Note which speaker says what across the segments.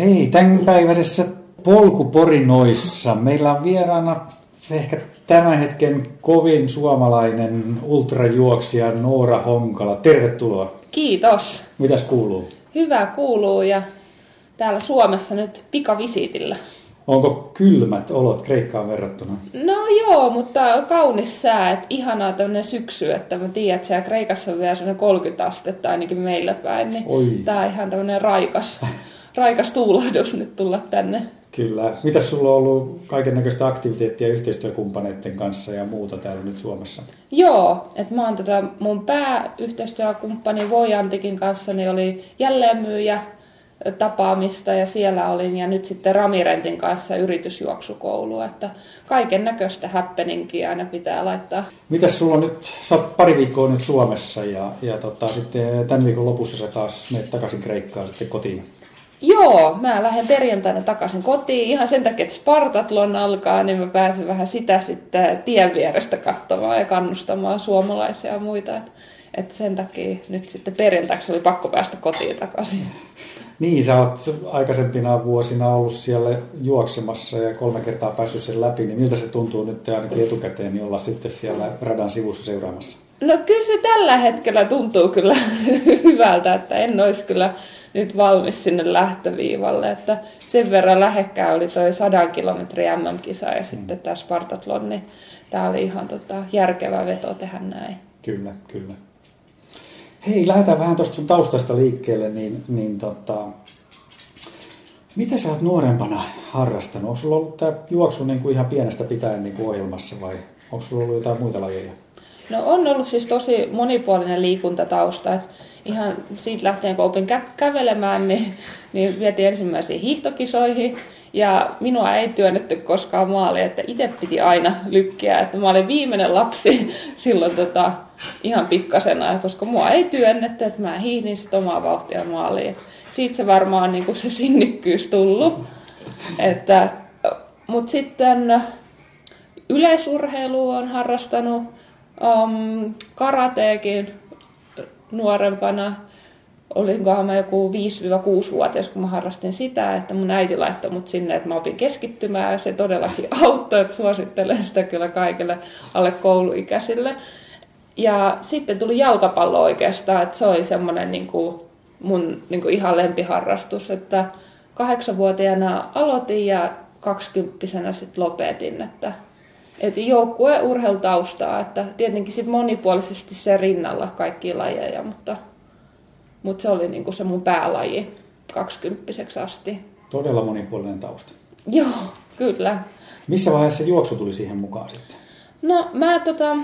Speaker 1: Hei, tämänpäiväisessä polkuporinoissa meillä on vieraana ehkä tämän hetken kovin suomalainen ultrajuoksija Noora Honkala. Tervetuloa.
Speaker 2: Kiitos.
Speaker 1: Mitäs kuuluu?
Speaker 2: Hyvä kuuluu ja täällä Suomessa nyt pikavisiitillä.
Speaker 1: Onko kylmät olot Kreikkaan verrattuna?
Speaker 2: No joo, mutta kaunis sää, että ihanaa tämmöinen syksy, että mä tiedän, että siellä Kreikassa on vielä semmoinen 30 astetta ainakin meillä päin, niin
Speaker 1: Oi.
Speaker 2: tää on ihan tämmöinen raikas, raikas tuulahdus nyt tulla tänne.
Speaker 1: Kyllä. Mitäs sulla on ollut kaiken näköistä aktiviteettia yhteistyökumppaneiden kanssa ja muuta täällä nyt Suomessa?
Speaker 2: Joo, että mä oon tätä mun pääyhteistyökumppani Vojantikin kanssa, niin oli jälleenmyyjä tapaamista ja siellä olin ja nyt sitten Ramirentin kanssa yritysjuoksukoulu, että kaiken näköistä happeningia aina pitää laittaa.
Speaker 1: Mitäs sulla on nyt, sä oot pari viikkoa nyt Suomessa ja, ja tota, sitten tämän viikon lopussa sä taas menet takaisin Kreikkaan sitten kotiin.
Speaker 2: Joo, mä lähden perjantaina takaisin kotiin ihan sen takia, että Spartatlon alkaa, niin mä pääsen vähän sitä sitten tien vierestä katsomaan ja kannustamaan suomalaisia ja muita. Et, et sen takia nyt sitten perjantaiksi oli pakko päästä kotiin takaisin.
Speaker 1: Niin, sä oot aikaisempina vuosina ollut siellä juoksemassa ja kolme kertaa päässyt sen läpi, niin miltä se tuntuu nyt ainakin etukäteen niin olla sitten siellä radan sivussa seuraamassa?
Speaker 2: No kyllä se tällä hetkellä tuntuu kyllä hyvältä, että en olisi kyllä nyt valmis sinne lähtöviivalle, että sen verran lähekkää oli toi 100 kilometrin MM-kisa ja sitten tämä Spartatlon, niin tämä oli ihan tota järkevä veto tehdä näin.
Speaker 1: Kyllä, kyllä. Hei, lähdetään vähän tuosta sun taustasta liikkeelle, niin, niin tota, mitä sä oot nuorempana harrastanut? Onko sulla ollut tämä juoksu niin kuin ihan pienestä pitäen niin kuin ohjelmassa vai onko sulla ollut jotain muita lajeja?
Speaker 2: No on ollut siis tosi monipuolinen liikuntatausta. Että ihan siitä lähtien, kun opin kä- kävelemään, niin, niin vietiin ensimmäisiin hiihtokisoihin. Ja minua ei työnnetty koskaan maaliin, että itse piti aina lykkiä. Että mä olin viimeinen lapsi silloin tota, ihan pikkasena, koska mua ei työnnetty, että mä hiihdin sit omaa vauhtia maaliin. Et siitä se varmaan on niin se sinnikkyys tullut. Että, Mutta sitten yleisurheilu on harrastanut, um, karateekin nuorempana. Olinkohan mä joku 5-6-vuotias, kun mä harrastin sitä, että mun äiti laittoi mut sinne, että mä opin keskittymään ja se todellakin auttoi, että suosittelen sitä kyllä kaikille alle kouluikäisille. Ja sitten tuli jalkapallo oikeastaan, että se oli semmoinen niin mun niin kuin ihan lempiharrastus, että kahdeksanvuotiaana aloitin ja kaksikymppisenä sitten lopetin, että että joukkue urheilutaustaa, että tietenkin sit monipuolisesti se rinnalla kaikki lajeja, mutta, mutta se oli niinku se mun päälaji kaksikymppiseksi asti.
Speaker 1: Todella monipuolinen tausta.
Speaker 2: Joo, kyllä.
Speaker 1: Missä vaiheessa juoksu tuli siihen mukaan sitten?
Speaker 2: No mä tota,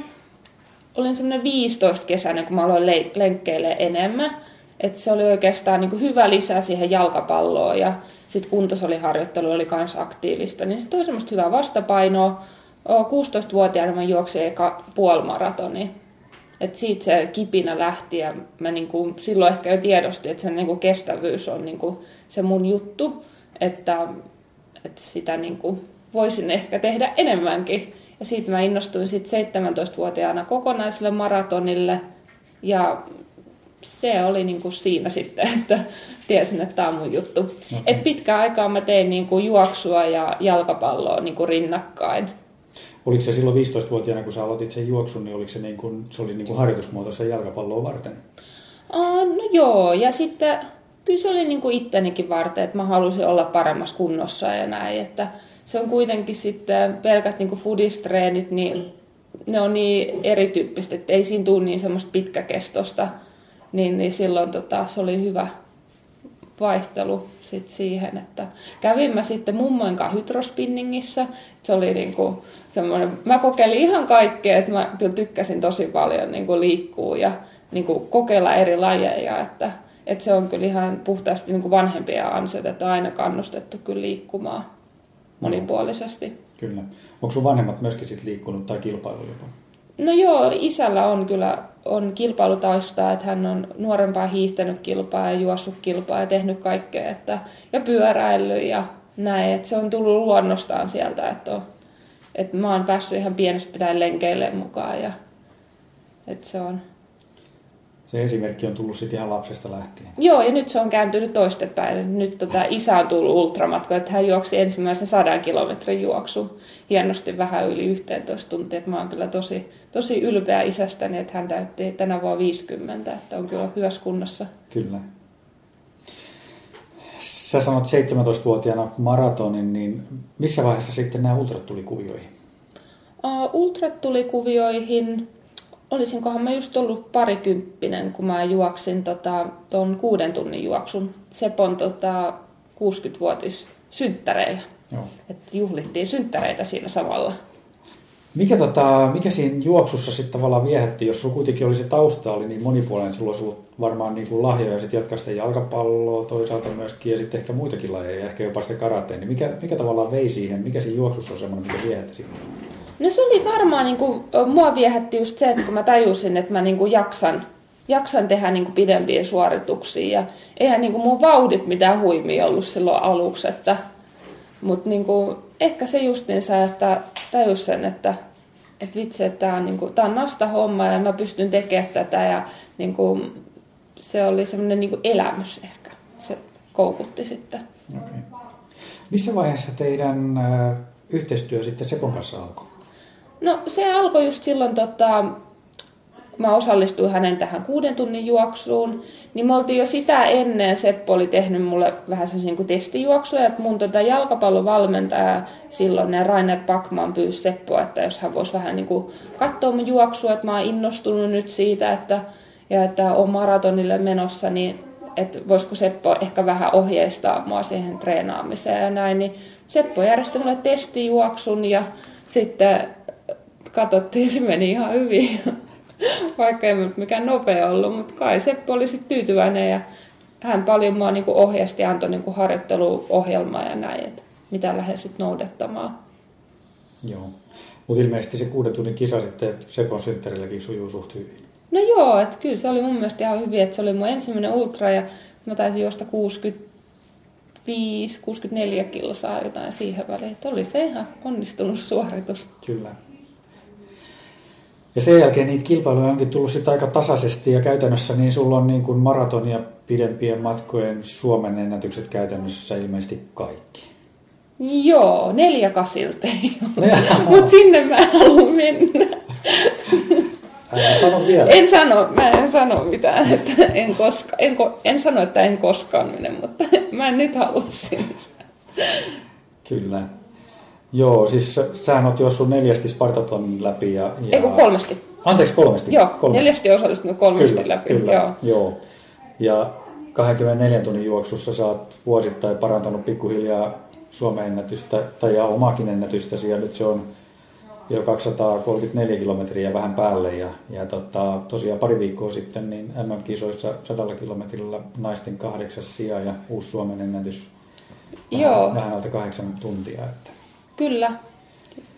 Speaker 2: olin semmoinen 15 kesänä, kun mä aloin le- lenkkeille enemmän. Että se oli oikeastaan niin hyvä lisä siihen jalkapalloon ja sitten kuntosaliharjoittelu oli myös aktiivista. Niin se toi semmoista hyvää vastapainoa. 16-vuotiaana mä juoksin eka puolimaratoni. Et siitä se kipinä lähti ja mä niinku silloin ehkä jo tiedostin, että se niinku kestävyys on niinku se mun juttu. Että, että sitä niinku voisin ehkä tehdä enemmänkin. Ja siitä mä innostuin sit 17-vuotiaana kokonaiselle maratonille. Ja se oli niinku siinä sitten, että tiesin, että tämä on mun juttu. Okay. Et pitkään aikaa mä tein niinku juoksua ja jalkapalloa niinku rinnakkain.
Speaker 1: Oliko se silloin 15-vuotiaana, kun sä aloitit sen juoksun, niin oliko se, niin kuin, se oli niin kuin harjoitusmuoto sen jalkapalloa varten?
Speaker 2: Uh, no joo, ja sitten kyllä se oli niin kuin ittenikin varten, että mä halusin olla paremmassa kunnossa ja näin, että se on kuitenkin sitten pelkät niin kuin foodistreenit, niin ne on niin erityyppistä, että ei siinä tule niin semmoista pitkäkestosta, niin, niin silloin tota, se oli hyvä vaihtelu sit siihen, että kävin mä sitten mummoin kanssa hydrospinningissä. Se oli niinku semmoinen, mä kokeilin ihan kaikkea, että mä kyllä tykkäsin tosi paljon niinku liikkuu ja niinku kokeilla eri lajeja, että, että se on kyllä ihan puhtaasti niinku vanhempia ansiota, että on aina kannustettu kyllä liikkumaan monipuolisesti.
Speaker 1: No, kyllä. Onko sun vanhemmat myöskin sit liikkunut tai kilpailu jopa?
Speaker 2: No joo, isällä on kyllä on kilpailutaustaa, että hän on nuorempaa hiihtänyt kilpaa ja juossut kilpaa ja tehnyt kaikkea, että, ja pyöräillyt ja näin, että se on tullut luonnostaan sieltä, että, on, että mä oon päässyt ihan pienestä pitäen lenkeille mukaan ja että se on.
Speaker 1: Se esimerkki on tullut sitten ihan lapsesta lähtien.
Speaker 2: Joo, ja nyt se on kääntynyt toistepäin. Nyt tota, isä on tullut ultramatkoja, että hän juoksi ensimmäisen sadan kilometrin juoksu hienosti vähän yli 11 tuntia. Että mä oon kyllä tosi, tosi ylpeä isästäni, että hän täytti tänä vuonna 50, että on kyllä hyvässä kunnossa.
Speaker 1: Kyllä. Sä sanot 17-vuotiaana maratonin, niin missä vaiheessa sitten nämä ultrat tuli kuvioihin?
Speaker 2: Uh, ultrat tuli kuvioihin, olisinkohan mä just ollut parikymppinen, kun mä juoksin tota, ton kuuden tunnin juoksun Sepon tota, 60-vuotis synttäreillä.
Speaker 1: Joo.
Speaker 2: Että juhlittiin synttäreitä siinä samalla.
Speaker 1: Mikä, tota, mikä siinä juoksussa sitten tavallaan viehätti, jos sulla kuitenkin oli se tausta oli niin monipuolinen, että sulla olisi ollut varmaan niin kuin lahjoja ja sitten jatkaa sitä jalkapalloa toisaalta myöskin ja sitten ehkä muitakin lajeja ja ehkä jopa sitä karateen, niin mikä, mikä tavallaan vei siihen, mikä siinä juoksussa on semmoinen, mikä viehätti sitten?
Speaker 2: No se oli varmaan, niin kuin, mua viehätti just se, että kun mä tajusin, että mä niin kuin jaksan, jaksan tehdä niin kuin pidempiä suorituksia. Ja eihän niin kuin mun vauhdit mitään huimia ollut silloin aluksi. Että, mutta niin kuin, ehkä se justiinsa, että tajus sen, että, että vitsi, että tämä on, niin kuin, tämä on nasta homma ja mä pystyn tekemään tätä. Ja niin kuin, se oli semmoinen niin kuin elämys ehkä. Se koukutti sitten.
Speaker 1: Okay. Missä vaiheessa teidän yhteistyö sitten Sepon kanssa alkoi?
Speaker 2: No se alkoi just silloin, tota, kun mä osallistuin hänen tähän kuuden tunnin juoksuun, niin me oltiin jo sitä ennen, Seppo oli tehnyt mulle vähän sellaisia niin testijuoksuja, että mun tota jalkapallovalmentaja silloin, ne Rainer Pakman pyysi Seppoa, että jos hän voisi vähän niin kuin katsoa mun juoksua, että mä oon innostunut nyt siitä, että, ja että on maratonille menossa, niin että voisiko Seppo ehkä vähän ohjeistaa mua siihen treenaamiseen ja näin, niin Seppo järjesti mulle testijuoksun ja sitten katsottiin, se meni ihan hyvin. Vaikka ei mikään nopea ollut, mutta kai Seppo oli sitten tyytyväinen ja hän paljon mua niinku ohjasti ja antoi niinku harjoitteluohjelmaa ja näin, että mitä lähden sitten noudattamaan.
Speaker 1: Joo. Mutta ilmeisesti se kuuden tunnin kisa sitten Sepon synttärilläkin sujuu suht hyvin.
Speaker 2: No joo, että kyllä se oli mun mielestä ihan hyvin, että se oli mun ensimmäinen ultra ja mä taisin juosta 65, 64 kilsaa jotain siihen väliin. Että oli se ihan onnistunut suoritus.
Speaker 1: Kyllä. Ja sen jälkeen niitä kilpailuja onkin tullut sitten aika tasaisesti ja käytännössä niin sulla on niin kuin maraton ja pidempien matkojen Suomen ennätykset käytännössä ilmeisesti kaikki.
Speaker 2: Joo, neljä kasilta Mutta sinne mä en halua mennä.
Speaker 1: Älä sano vielä.
Speaker 2: En sano, mä en sano mitään, että en, koska, en, en sano, että en koskaan mene, mutta mä en nyt halua sinne.
Speaker 1: Kyllä. Joo, siis sähän oot juossut neljästi Spartatonin läpi. Ja, ja...
Speaker 2: Ei kun kolmesti.
Speaker 1: Anteeksi, kolmesti.
Speaker 2: Joo,
Speaker 1: kolmesti.
Speaker 2: neljästi osallistunut kolmesti
Speaker 1: kyllä,
Speaker 2: läpi.
Speaker 1: Kyllä,
Speaker 2: joo.
Speaker 1: joo. Ja 24 tunnin juoksussa sä oot vuosittain parantanut pikkuhiljaa Suomen ennätystä, tai ja omaakin ennätystäsi, ja nyt se on jo 234 kilometriä vähän päälle. Ja, ja tota, tosiaan pari viikkoa sitten niin MM-kisoissa 100 kilometrillä naisten kahdeksas sija ja uusi Suomen ennätys vähän,
Speaker 2: Joo.
Speaker 1: vähän alta kahdeksan tuntia. Että.
Speaker 2: Kyllä.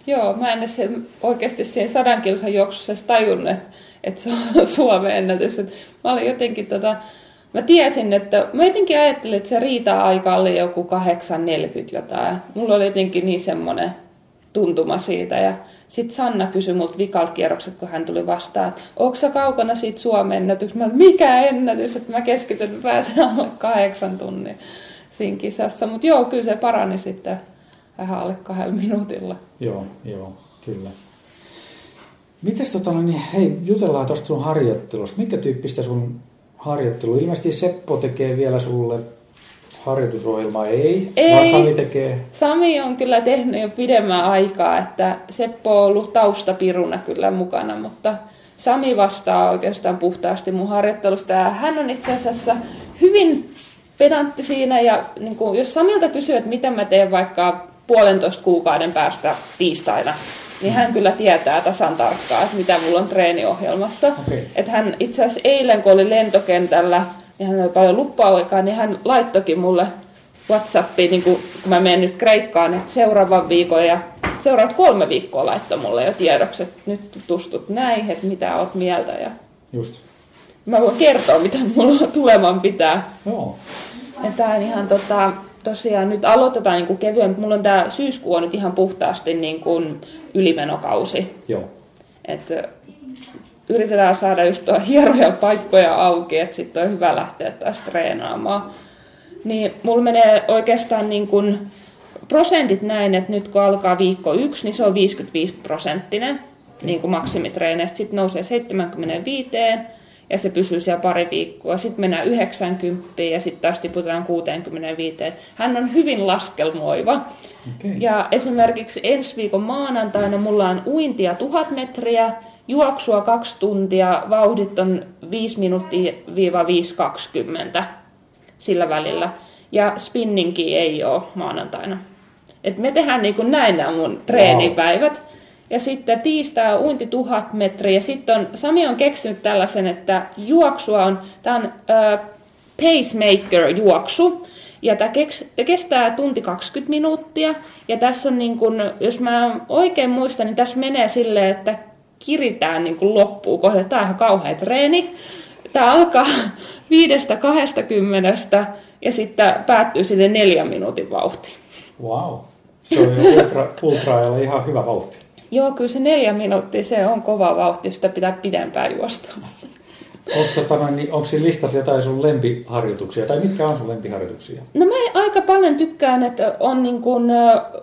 Speaker 2: Joo, mä en edes oikeasti siinä sadan kilsan juoksussa edes tajunnut, että, että se on Suomen ennätys. Että mä olin jotenkin tota, mä tiesin, että mä jotenkin ajattelin, että se riita-aika oli joku 8.40 jotain. Mulla oli jotenkin niin semmoinen tuntuma siitä ja sitten Sanna kysyi multa vikalta kierrokset, kun hän tuli vastaan, että onko kaukana siitä Suomen ennätyksestä? Mä mikä ennätys, että mä keskityn, että pääsen alle kahdeksan tunnin siinä kisassa. Mutta joo, kyllä se parani sitten vähän alle kahdella minuutilla.
Speaker 1: Joo, joo, kyllä. Mites tota, no niin, hei, jutellaan tuosta sun harjoittelusta. Minkä tyyppistä sun harjoittelu? Ilmeisesti Seppo tekee vielä sulle harjoitusohjelmaa, ei?
Speaker 2: Ei.
Speaker 1: Vaan Sami tekee?
Speaker 2: Sami on kyllä tehnyt jo pidemmän aikaa, että Seppo on ollut taustapiruna kyllä mukana, mutta Sami vastaa oikeastaan puhtaasti mun harjoittelusta ja hän on itse asiassa hyvin pedantti siinä ja niin kuin, jos Samilta kysyy, että mitä mä teen vaikka puolentoista kuukauden päästä tiistaina, niin hän kyllä tietää tasan tarkkaan, että mitä mulla on treeniohjelmassa.
Speaker 1: Okei.
Speaker 2: Että hän itse asiassa eilen, kun oli lentokentällä, niin hän oli paljon luppa-aikaa, niin hän laittokin mulle Whatsappiin, niin kun, kun mä menen nyt Kreikkaan, että seuraavan viikon ja seuraavat kolme viikkoa laittoi mulle jo tiedoksi, että nyt tutustut näihin, että mitä oot mieltä. Ja
Speaker 1: Just.
Speaker 2: mä voin kertoa, mitä mulla tuleman pitää.
Speaker 1: Joo.
Speaker 2: Ja tää on ihan tota, tosiaan nyt aloitetaan niin kuin kevyen, mulla on tää syyskuu on nyt ihan puhtaasti niin kuin ylimenokausi.
Speaker 1: Joo.
Speaker 2: Et yritetään saada just tuo hieroja paikkoja auki, että sitten on hyvä lähteä taas treenaamaan. Niin mulla menee oikeastaan niin kuin prosentit näin, että nyt kun alkaa viikko yksi, niin se on 55 prosenttinen niin kuin maksimitreeneistä. Sitten nousee 75 ja se pysyy siellä pari viikkoa. Sitten mennään 90 ja sitten taas tiputetaan 65. Hän on hyvin laskelmoiva. Okay. Ja esimerkiksi ensi viikon maanantaina mulla on uintia 1000 metriä, juoksua kaksi tuntia, vauhdit on 5 minuuttia 5.20 sillä välillä. Ja spinningi ei ole maanantaina. Et me tehdään niin kuin näin nämä mun treenipäivät. Wow. Ja sitten tiistai uinti tuhat metriä. Sitten on, Sami on keksinyt tällaisen, että juoksua on, tämä on äh, pacemaker-juoksu. Ja tämä kestää tunti 20 minuuttia. Ja tässä on niin kun, jos mä oikein muistan, niin tässä menee silleen, että kiritään niin kuin loppuun kohde. Tämä on ihan kauhea treeni. Tämä alkaa viidestä kahdestakymmenestä ja sitten päättyy sitten neljän minuutin vauhtiin.
Speaker 1: Wow. Se on ultra, ultra ihan hyvä vauhti.
Speaker 2: Joo, kyllä se neljä minuuttia, se on kova vauhti, sitä pitää pidempään juosta.
Speaker 1: Onko, tota, niin, onko siinä listassa jotain sun lempiharjoituksia, tai mitkä on sun lempiharjoituksia?
Speaker 2: No mä aika paljon tykkään, että on niin kun,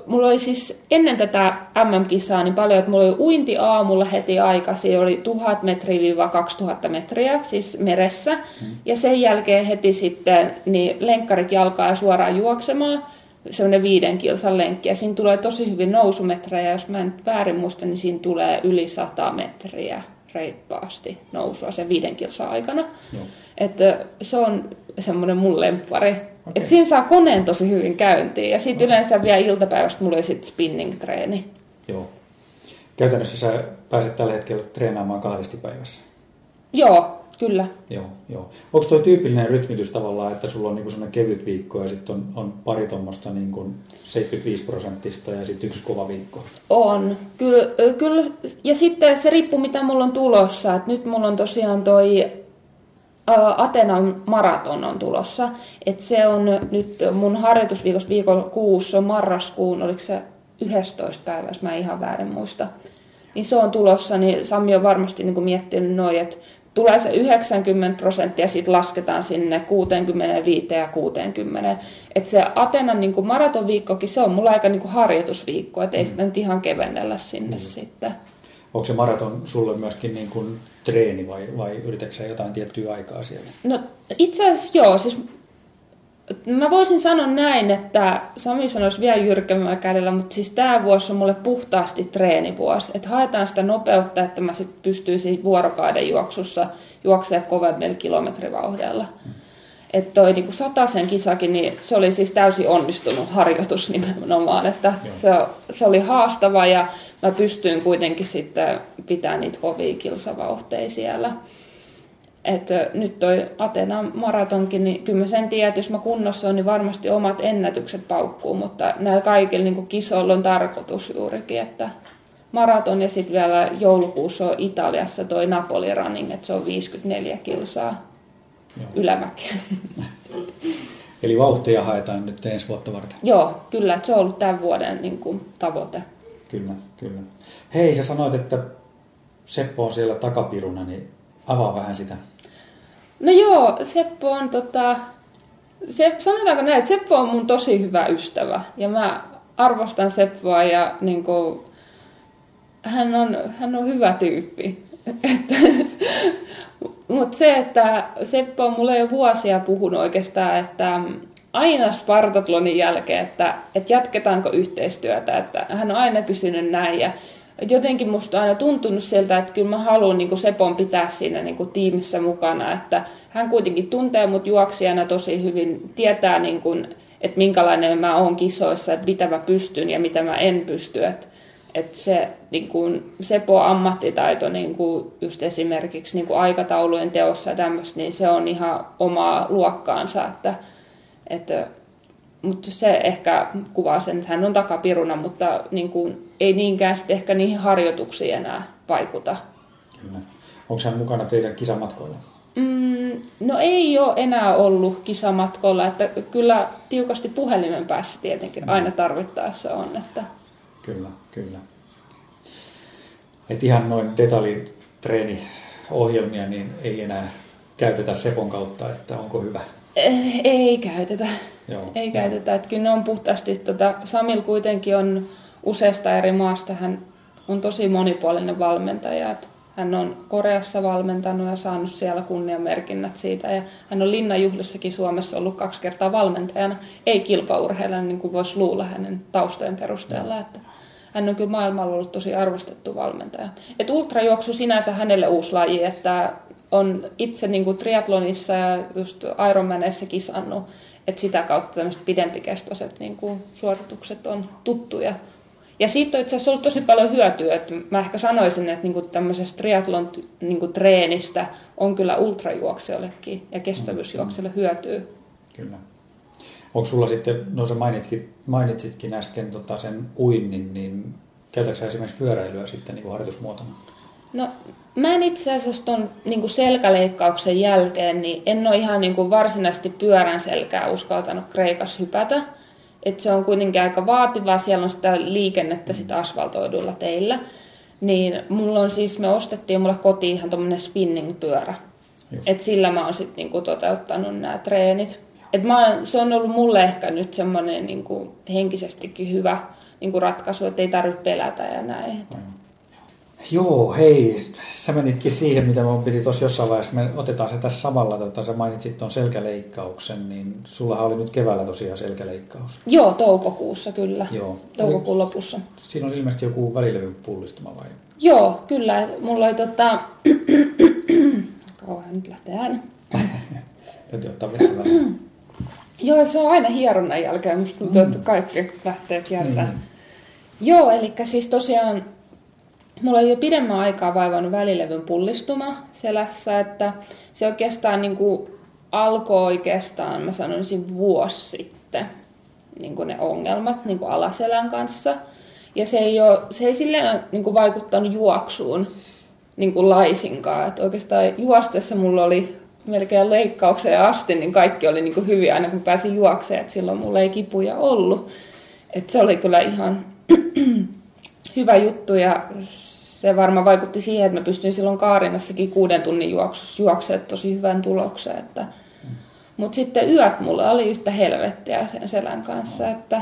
Speaker 2: mulla oli siis ennen tätä MM-kisaa niin paljon, että mulla oli uinti aamulla heti aikaisin, oli 1000 metriä 2000 metriä, siis meressä, hmm. ja sen jälkeen heti sitten niin lenkkarit jalkaa ja suoraan juoksemaan, semmoinen viiden kilsan lenkki, ja siinä tulee tosi hyvin nousumetrejä, jos mä en väärin muista, niin siinä tulee yli 100 metriä reippaasti nousua sen viiden kilsan aikana. No. Että se on semmoinen mun lemppari. Okay. Että siinä saa koneen tosi hyvin käyntiin. Ja sitten no. yleensä vielä iltapäivästä mulla sitten spinning-treeni.
Speaker 1: Joo. Käytännössä sä pääset tällä hetkellä treenaamaan kahdesti päivässä.
Speaker 2: Joo, Kyllä.
Speaker 1: Joo, joo. Onko tuo tyypillinen rytmitys tavallaan, että sulla on niinku sellainen kevyt viikko ja sitten on, on pari tuommoista niinku 75 prosenttista ja sitten yksi kova viikko?
Speaker 2: On, kyllä, kyllä. Ja sitten se riippuu mitä mulla on tulossa. Et nyt mulla on tosiaan toi Atenan maraton on tulossa. Et se on nyt mun harjoitusviikossa viikon kuussa, on marraskuun, oliko se 11 päivä, jos mä ihan väärin muista. Niin se on tulossa, niin Sami on varmasti niin miettinyt noin, että tulee se 90 prosenttia, sitten lasketaan sinne 65 ja 60. Että se Atenan niin kuin maratonviikkokin, se on mulla aika niin kuin harjoitusviikko, että ei mm. sitä nyt ihan kevennellä sinne mm. sitten.
Speaker 1: Onko se maraton sulle myöskin niin kuin treeni vai, vai yritätkö jotain tiettyä aikaa siellä?
Speaker 2: No itse asiassa joo, siis Mä voisin sanoa näin, että Sami sanoisi vielä jyrkemmällä kädellä, mutta siis tämä vuosi on mulle puhtaasti treenivuosi. Että haetaan sitä nopeutta, että mä sitten pystyisin vuorokauden juoksussa juoksemaan kovemmilla kilometrivauhdella. Että toi niinku sataisen kisakin, niin se oli siis täysin onnistunut harjoitus nimenomaan, että se, se, oli haastava ja mä pystyin kuitenkin sitten pitämään niitä kovia kilsavauhteja siellä. Että nyt toi Atenan maratonkin, niin kyllä mä sen tiedän, että jos mä kunnossa on, niin varmasti omat ennätykset paukkuu, mutta näillä kaikilla niin kisoilla on tarkoitus juurikin, että maraton ja sitten vielä joulukuussa on Italiassa toi Napoli running, että se on 54 kilsaa Joo. ylämäkiä.
Speaker 1: Eli vauhtia haetaan nyt ensi vuotta varten.
Speaker 2: Joo, kyllä, että se on ollut tämän vuoden niin kuin, tavoite.
Speaker 1: Kyllä, kyllä. Hei, sä sanoit, että Seppo on siellä takapiruna, niin avaa vähän sitä.
Speaker 2: No joo, Seppo on tota... Se, sanotaanko näin, että Seppo on mun tosi hyvä ystävä. Ja mä arvostan Seppoa ja niin kuin, hän, on, hän on hyvä tyyppi. Mutta se, että Seppo on mulle jo vuosia puhunut oikeastaan, että aina Spartatlonin jälkeen, että, että jatketaanko yhteistyötä. Että hän on aina kysynyt näin ja jotenkin musta on aina tuntunut sieltä, että kyllä mä haluan niin Sepon pitää siinä niin tiimissä mukana, että hän kuitenkin tuntee mut juoksijana tosi hyvin, tietää niin kuin, että minkälainen mä oon kisoissa, että mitä mä pystyn ja mitä mä en pysty, että että se niin kuin, Sepo ammattitaito niin kuin just esimerkiksi niin kuin aikataulujen teossa ja tämmöistä, niin se on ihan omaa luokkaansa, että, että mutta se ehkä kuvaa sen, että hän on takapiruna, mutta niin kuin, ei niinkään sitten ehkä niihin harjoituksiin enää vaikuta.
Speaker 1: Kyllä. Onko hän mukana teidän kisamatkoilla?
Speaker 2: Mm, no ei ole enää ollut kisamatkoilla, että kyllä tiukasti puhelimen päässä tietenkin mm. aina tarvittaessa on. Että...
Speaker 1: Kyllä, kyllä. Et ihan noin detaljit treeni ohjelmia, niin ei enää käytetä Sepon kautta, että onko hyvä?
Speaker 2: Eh, Ei käytetä.
Speaker 1: Joo.
Speaker 2: Ei käytetä. Että kyllä ne on puhtaasti, tota, Samil kuitenkin on useasta eri maasta. Hän on tosi monipuolinen valmentaja. Että hän on Koreassa valmentanut ja saanut siellä kunniamerkinnät siitä. Ja hän on Linnanjuhlissakin Suomessa ollut kaksi kertaa valmentajana. Ei kilpaurheilijana, niin kuin voisi luulla hänen taustojen perusteella. Että hän on kyllä maailmalla ollut tosi arvostettu valmentaja. Et ultrajuoksu sinänsä hänelle uusi laji, että on itse niin kuin triathlonissa ja just Ironmaneissa kisannut, että sitä kautta tämmöiset pidempikestoiset niin kuin suoritukset on tuttuja. Ja siitä on itse asiassa ollut tosi paljon hyötyä, että mä ehkä sanoisin, että niin kuin tämmöisestä triathlon niin kuin treenistä on kyllä ultrajuoksijoillekin ja kestävyysjuoksijoille hyötyä.
Speaker 1: Kyllä. Onko sulla sitten, no sä mainitsitkin, mainitsitkin äsken tota sen uinnin, niin käytätkö esimerkiksi pyöräilyä sitten niin harjoitusmuotona?
Speaker 2: No, mä en itse asiassa ton niin selkäleikkauksen jälkeen, niin en ole ihan niin kuin varsinaisesti pyörän selkää uskaltanut Kreikassa hypätä. Et se on kuitenkin aika vaativaa, siellä on sitä liikennettä sitä asfaltoiduilla teillä. Niin mulla on siis, me ostettiin mulle kotiin ihan tommonen spinning-pyörä. Et sillä mä oon sitten niinku toteuttanut nämä treenit. Et mä oon, se on ollut mulle ehkä nyt semmoinen niinku henkisestikin hyvä niinku ratkaisu, että ei tarvitse pelätä ja näin.
Speaker 1: Joo, hei, sä menitkin siihen, mitä mä piti tuossa jossain vaiheessa, me otetaan se tässä samalla, tota, sä mainitsit tuon selkäleikkauksen, niin sullahan oli nyt keväällä tosiaan selkäleikkaus.
Speaker 2: Joo, toukokuussa kyllä.
Speaker 1: Joo.
Speaker 2: Toukokuun lopussa.
Speaker 1: Siinä on ilmeisesti joku välilevyn pullistuma vai?
Speaker 2: Joo, kyllä. Mulla oli tota... Kauan nyt lähtee ääni.
Speaker 1: Täytyy ottaa vettä vähän.
Speaker 2: Joo, se on aina hieronnan jälkeen. Musta tuntuu, että kaikki lähtee kiertämään.
Speaker 1: Niin.
Speaker 2: Joo, eli siis tosiaan mulla on jo pidemmän aikaa vaivannut välilevyn pullistuma selässä, että se oikeastaan niin kuin alkoi oikeastaan, mä sanoisin vuosi sitten, niin kuin ne ongelmat niin kuin alaselän kanssa. Ja se ei, ole, se ei silleen niin kuin vaikuttanut juoksuun niin kuin laisinkaan. Että oikeastaan juostessa mulla oli melkein leikkaukseen asti, niin kaikki oli niin kuin hyviä aina kun pääsin juokseen, että silloin mulla ei kipuja ollut. Että se oli kyllä ihan hyvä juttu ja se varmaan vaikutti siihen, että mä pystyin silloin Kaarinassakin kuuden tunnin juoksussa juoksemaan tosi hyvän tuloksen. Että... Mutta sitten yöt mulla oli yhtä helvettiä sen selän kanssa, että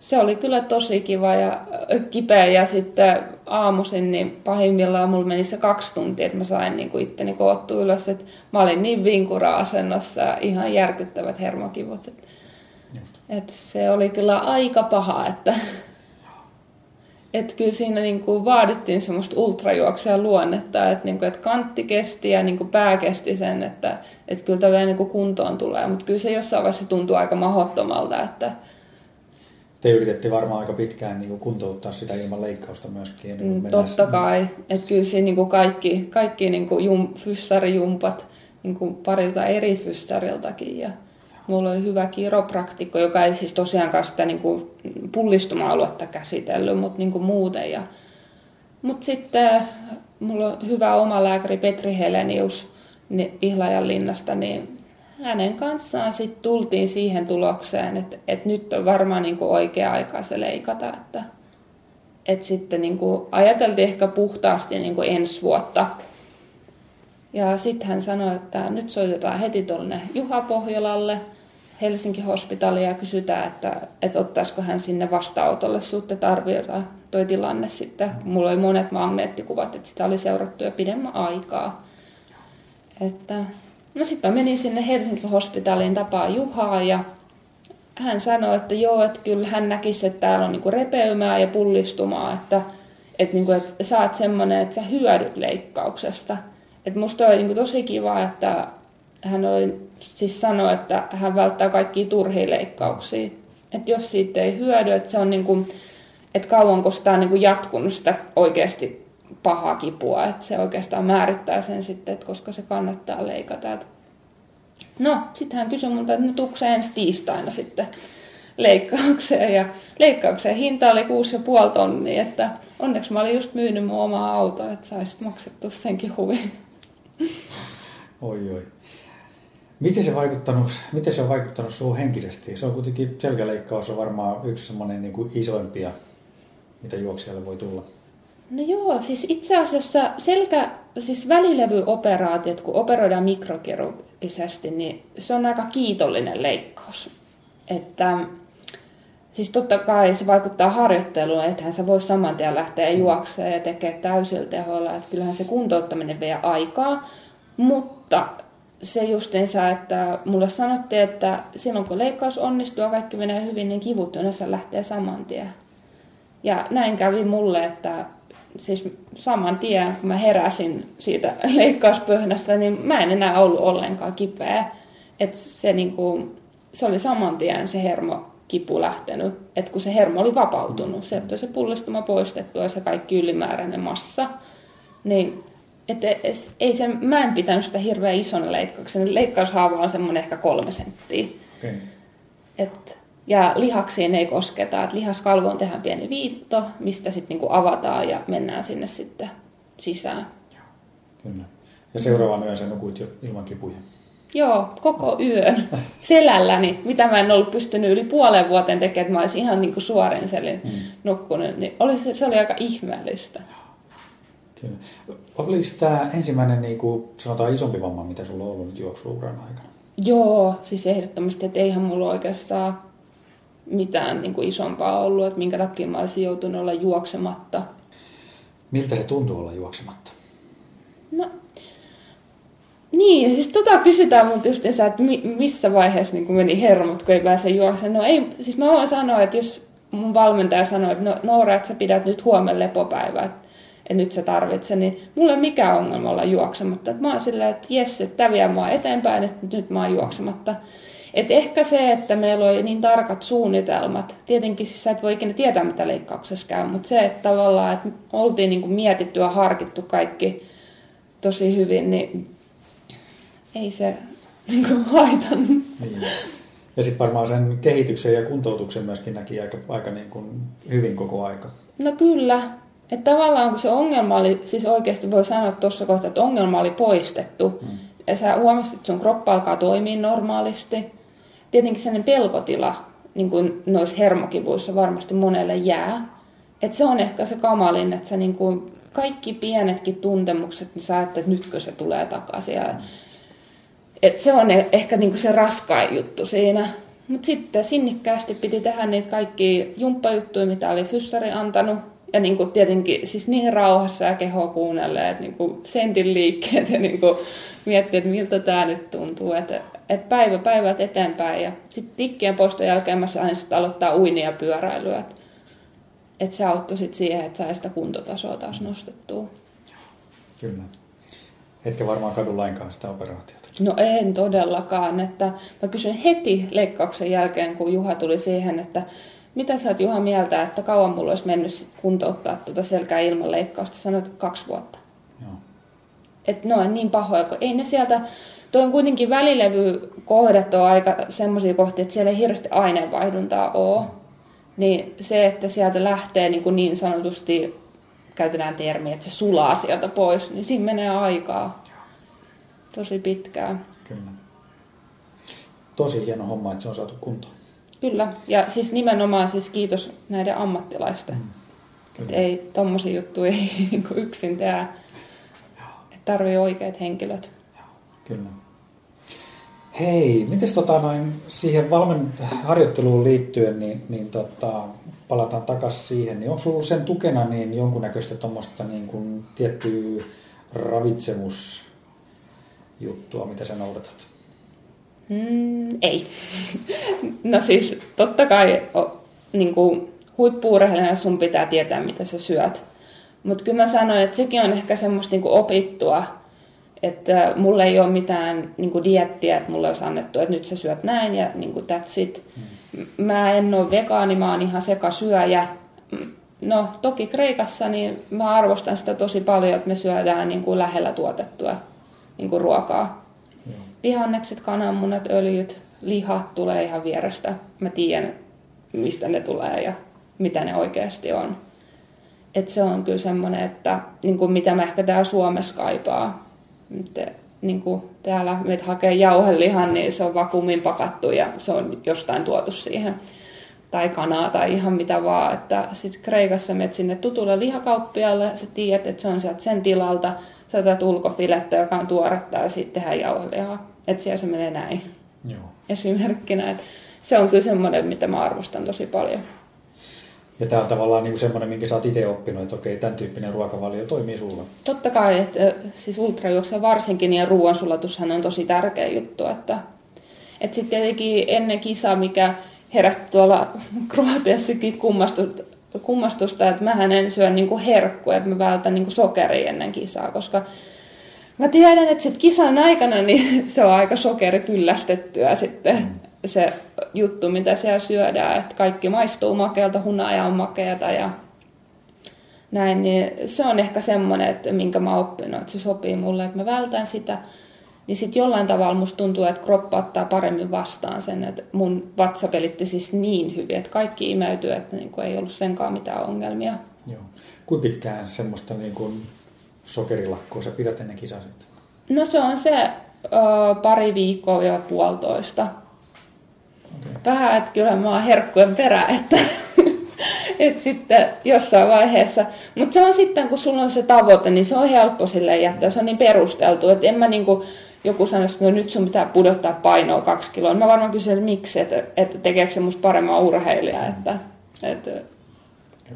Speaker 2: se oli kyllä tosi kiva ja kipeä ja sitten aamuisin niin pahimmillaan mulla meni se kaksi tuntia, että mä sain niin kuin itteni koottua ylös, että mä olin niin vinkura-asennossa ja ihan järkyttävät hermokivut. Että, että se oli kyllä aika paha, että että kyllä siinä niin kuin vaadittiin semmoista ultrajuoksea luonnetta, että, niin kuin, että kantti kesti ja niin kuin pää kesti sen, että, että kyllä tämä niin kuin kuntoon tulee. Mutta kyllä se jossain vaiheessa tuntuu aika mahottomalta, että
Speaker 1: Te yrititte varmaan aika pitkään niin kuin kuntouttaa sitä ilman leikkausta myöskin. ennen kuin
Speaker 2: mm, totta kai, että kyllä siinä niin kuin kaikki, kaikki niin kuin jum, fyssarijumpat niin kuin parilta eri fyssariltakin ja Mulla oli hyvä kiropraktikko, joka ei siis tosiaankaan sitä niin kuin pullistuma-aluetta käsitellyt, mutta niin kuin muuten. Ja... Mutta sitten mulla on hyvä oma lääkäri Petri Helenius Pihlajan linnasta, niin hänen kanssaan sitten tultiin siihen tulokseen, että, että nyt on varmaan niin kuin oikea aika se leikata. Että, että sitten niin kuin ajateltiin ehkä puhtaasti niin kuin ensi vuotta. Ja sitten hän sanoi, että nyt soitetaan heti tuonne Juha Pohjolalle Helsinki-hospitaaliin ja kysytään, että, että ottaisiko hän sinne vastaanotolle suhteen, että arvioidaan toi tilanne sitten. Mulla oli monet magneettikuvat, että sitä oli seurattu jo pidemmän aikaa. Että, no sitten mä menin sinne Helsinki-hospitaaliin tapaa Juhaa ja hän sanoi, että joo, että kyllä hän näkisi, että täällä on niinku repeymää ja pullistumaa, että, että, niinku, että sä oot semmoinen, että sä hyödyt leikkauksesta. Että musta oli niinku tosi kiva, että hän oli, siis sanoi, että hän välttää kaikkia turhia leikkauksia. Että jos siitä ei hyödy, että se on niinku, että kauanko sitä on niinku jatkunut sitä oikeasti pahaa kipua, että se oikeastaan määrittää sen sitten, että koska se kannattaa leikata. Et No, sitten hän kysyi multa, että no tuutko sä ensi tiistaina sitten leikkaukseen. Ja leikkauksen hinta oli 6,5 tonnia, että onneksi mä olin just myynyt mun omaa autoa, että saisit maksettu senkin huvin.
Speaker 1: Oi, oi. Miten se, vaikuttanut, miten se on vaikuttanut sinuun henkisesti? Se on kuitenkin, selkäleikkaus on varmaan yksi semmoinen niin kuin isoimpia, mitä juoksijalle voi tulla.
Speaker 2: No joo, siis itse asiassa selkä, siis välilevyoperaatiot, kun operoidaan mikrokirurgisesti, niin se on aika kiitollinen leikkaus. Että siis totta kai se vaikuttaa harjoitteluun, ethän sä voi saman tien lähteä juoksemaan ja tekee täysillä tehoilla. Että kyllähän se kuntouttaminen vie aikaa, mutta se justiinsa, että mulle sanottiin, että silloin kun leikkaus onnistuu ja kaikki menee hyvin, niin kivut yleensä lähtee saman tien. Ja näin kävi mulle, että siis saman tien, kun mä heräsin siitä leikkauspöhnästä, niin mä en enää ollut ollenkaan kipeä. Että se, niinku, se oli saman tien se hermo kipu lähtenyt, että kun se hermo oli vapautunut, se, että se pullistuma poistettu ja se kaikki ylimääräinen massa, niin että ei se, mä en pitänyt sitä hirveän ison leikkauksen. Leikkaushaava on semmoinen ehkä kolme senttiä. Okay. Et, ja lihaksiin ei kosketa. Et lihaskalvoon tehdään pieni viitto, mistä sitten niinku avataan ja mennään sinne sitten sisään.
Speaker 1: Joo, kyllä. Ja seuraavan yön sä nukuit jo ilman kipuja.
Speaker 2: Joo, koko yön selälläni, mitä mä en ollut pystynyt yli puolen vuoteen tekemään, että mä olisin ihan niin kuin suorin selin hmm. nukkunut, niin oli se, se oli aika ihmeellistä.
Speaker 1: Kyllä. Oliko tämä ensimmäinen niin kuin, sanotaan isompi vamma, mitä sulla on ollut nyt juoksuuran aikana?
Speaker 2: Joo, siis ehdottomasti, että eihän mulla oikeastaan mitään niin kuin isompaa ollut, että minkä takia mä olisin joutunut olla juoksematta.
Speaker 1: Miltä se tuntuu olla juoksematta?
Speaker 2: No, niin, siis tota kysytään mut just että missä vaiheessa niin meni hermot, kun ei pääse juoksemaan. No ei, siis mä voin sanoa, että jos mun valmentaja sanoi, että no, Noora, että sä pidät nyt huomenna lepopäivää, että, että nyt sä tarvitset, niin mulla ei mikään ongelma olla juoksematta. Mä oon silleen, että jes, että tämä vie mua eteenpäin, että nyt mä oon juoksematta. Et ehkä se, että meillä oli niin tarkat suunnitelmat, tietenkin siis sä et voi ikinä tietää, mitä leikkauksessa käy, mutta se, että tavallaan, että oltiin niin kuin mietitty ja harkittu kaikki tosi hyvin, niin ei se niin kuin haitannut. Niin.
Speaker 1: Ja sitten varmaan sen kehityksen ja kuntoutuksen myöskin näki aika, aika niin kuin hyvin koko aika.
Speaker 2: No kyllä. Että tavallaan kun se ongelma oli, siis oikeasti voi sanoa tuossa kohtaa, että ongelma oli poistettu. Hmm. Ja sä huomasit, että sun kroppa alkaa toimia normaalisti. Tietenkin sellainen pelkotila niin kuin noissa hermokivuissa varmasti monelle jää. Että se on ehkä se kamalin, että sä niin kuin kaikki pienetkin tuntemukset, niin sä että nytkö se tulee takaisin. Ja et se on e- ehkä niinku se raskain juttu siinä. Mutta sitten sinnikkäästi piti tehdä niitä kaikki jumppajuttuja, mitä oli fyssari antanut. Ja niinku tietenkin siis niin rauhassa ja keho kuunnelle, että niinku sentin liikkeet ja niinku miettiä, että miltä tämä nyt tuntuu. Että et päivä päivät eteenpäin. Ja sitten tikkien poston jälkeen mä sain sitten aloittaa uinia ja pyöräilyä. Että et se auttoi sitten siihen, että sai sitä kuntotasoa taas nostettua.
Speaker 1: Kyllä. Etkä varmaan kadu lainkaan sitä operaatiota.
Speaker 2: No en todellakaan. Että mä kysyin heti leikkauksen jälkeen, kun Juha tuli siihen, että mitä sä oot Juha mieltä, että kauan mulla olisi mennyt kuntouttaa tuota selkää ilman leikkausta? Sanoit kaksi vuotta. Joo. Että no niin pahoja, kun ei ne sieltä, tuo on kuitenkin välilevykohdat on aika semmoisia kohtia, että siellä ei hirveästi aineenvaihduntaa ole. Niin se, että sieltä lähtee niin, kuin niin sanotusti, käytetään termiä, että se sulaa sieltä pois, niin siinä menee aikaa tosi pitkään.
Speaker 1: Kyllä. Tosi hieno homma, että se on saatu kuntoon.
Speaker 2: Kyllä, ja siis nimenomaan siis kiitos näiden ammattilaisten. Mm. ei tommosia juttuja niinku yksin tehdä. Että tarvii oikeat henkilöt.
Speaker 1: Kyllä. Hei, miten tota noin siihen valmen harjoitteluun liittyen, niin, niin tota, palataan takaisin siihen, niin onko sulla sen tukena niin jonkunnäköistä tuommoista niin kuin tiettyä ravitsemus juttua, mitä sä noudatat?
Speaker 2: Mm, ei. no siis totta kai niin huippuurheilijana sun pitää tietää, mitä sä syöt. Mutta kyllä mä sanoin, että sekin on ehkä semmoista niin opittua, että mulla ei ole mitään niin kuin diettiä, että mulle olisi annettu, että nyt sä syöt näin ja niin kuin that's it. Hmm. Mä en ole vegaani, mä oon ihan sekasyöjä. No toki Kreikassa niin mä arvostan sitä tosi paljon, että me syödään niin kuin lähellä tuotettua niin kuin ruokaa. Vihannekset, kananmunat, öljyt, lihat tulee ihan vierestä. Mä tiedän, mistä ne tulee ja mitä ne oikeasti on. Et se on kyllä semmoinen, että niin kuin mitä mä ehkä täällä Suomessa kaipaa. Nyt, niin kuin täällä meitä hakee jauhelihan, niin se on vakuumin pakattu ja se on jostain tuotu siihen. tai kanaa tai ihan mitä vaan. Että sitten Kreikassa menet sinne tutulle lihakauppialle, sä tiedät, että se on sieltä sen tilalta, sä otat ulkofilettä, joka on tuoretta ja sitten tehdään jauhelihaa. Että siellä se menee näin.
Speaker 1: Joo.
Speaker 2: Esimerkkinä. Että se on kyllä semmoinen, mitä mä arvostan tosi paljon.
Speaker 1: Ja tämä on tavallaan niin semmoinen, minkä sä oot itse oppinut, että okei, tämän tyyppinen ruokavalio toimii sulla.
Speaker 2: Totta kai, että siis ultrajuoksen varsinkin ja ruoansulatushan on tosi tärkeä juttu, että, että sitten tietenkin ennen kisaa, mikä herätti tuolla Kroatiassakin kummastusta, kummastusta, että mä en syö niinku herkkuja, että mä vältän niinku sokeria ennen kisaa, koska mä tiedän, että sit kisan aikana niin se on aika sokerikyllästettyä sitten se juttu, mitä siellä syödään, että kaikki maistuu makealta, hunaja on makeata ja näin, niin se on ehkä semmoinen, että minkä mä oon oppinut, että se sopii mulle, että mä vältän sitä. Niin sitten jollain tavalla musta tuntuu, että kroppa ottaa paremmin vastaan sen, että mun vatsa pelitti siis niin hyvin, että kaikki imeytyy, että niin kuin ei ollut senkaan mitään ongelmia.
Speaker 1: Joo. Kuinka pitkään semmoista niin kuin sokerilakkoa sä pidät ennen kisaa sitten?
Speaker 2: No se on se ö, pari viikkoa ja puolitoista.
Speaker 1: Okay.
Speaker 2: Vähän, että kyllä mä oon herkkujen perä, että, että sitten jossain vaiheessa. Mutta se on sitten, kun sulla on se tavoite, niin se on helppo sille jättää. Se on niin perusteltu, että en mä niinku, joku sanoisi, että no nyt sun pitää pudottaa painoa kaksi kiloa. Mä varmaan kysyn, että miksi, että, että tekeekö se musta paremman urheilija, että, että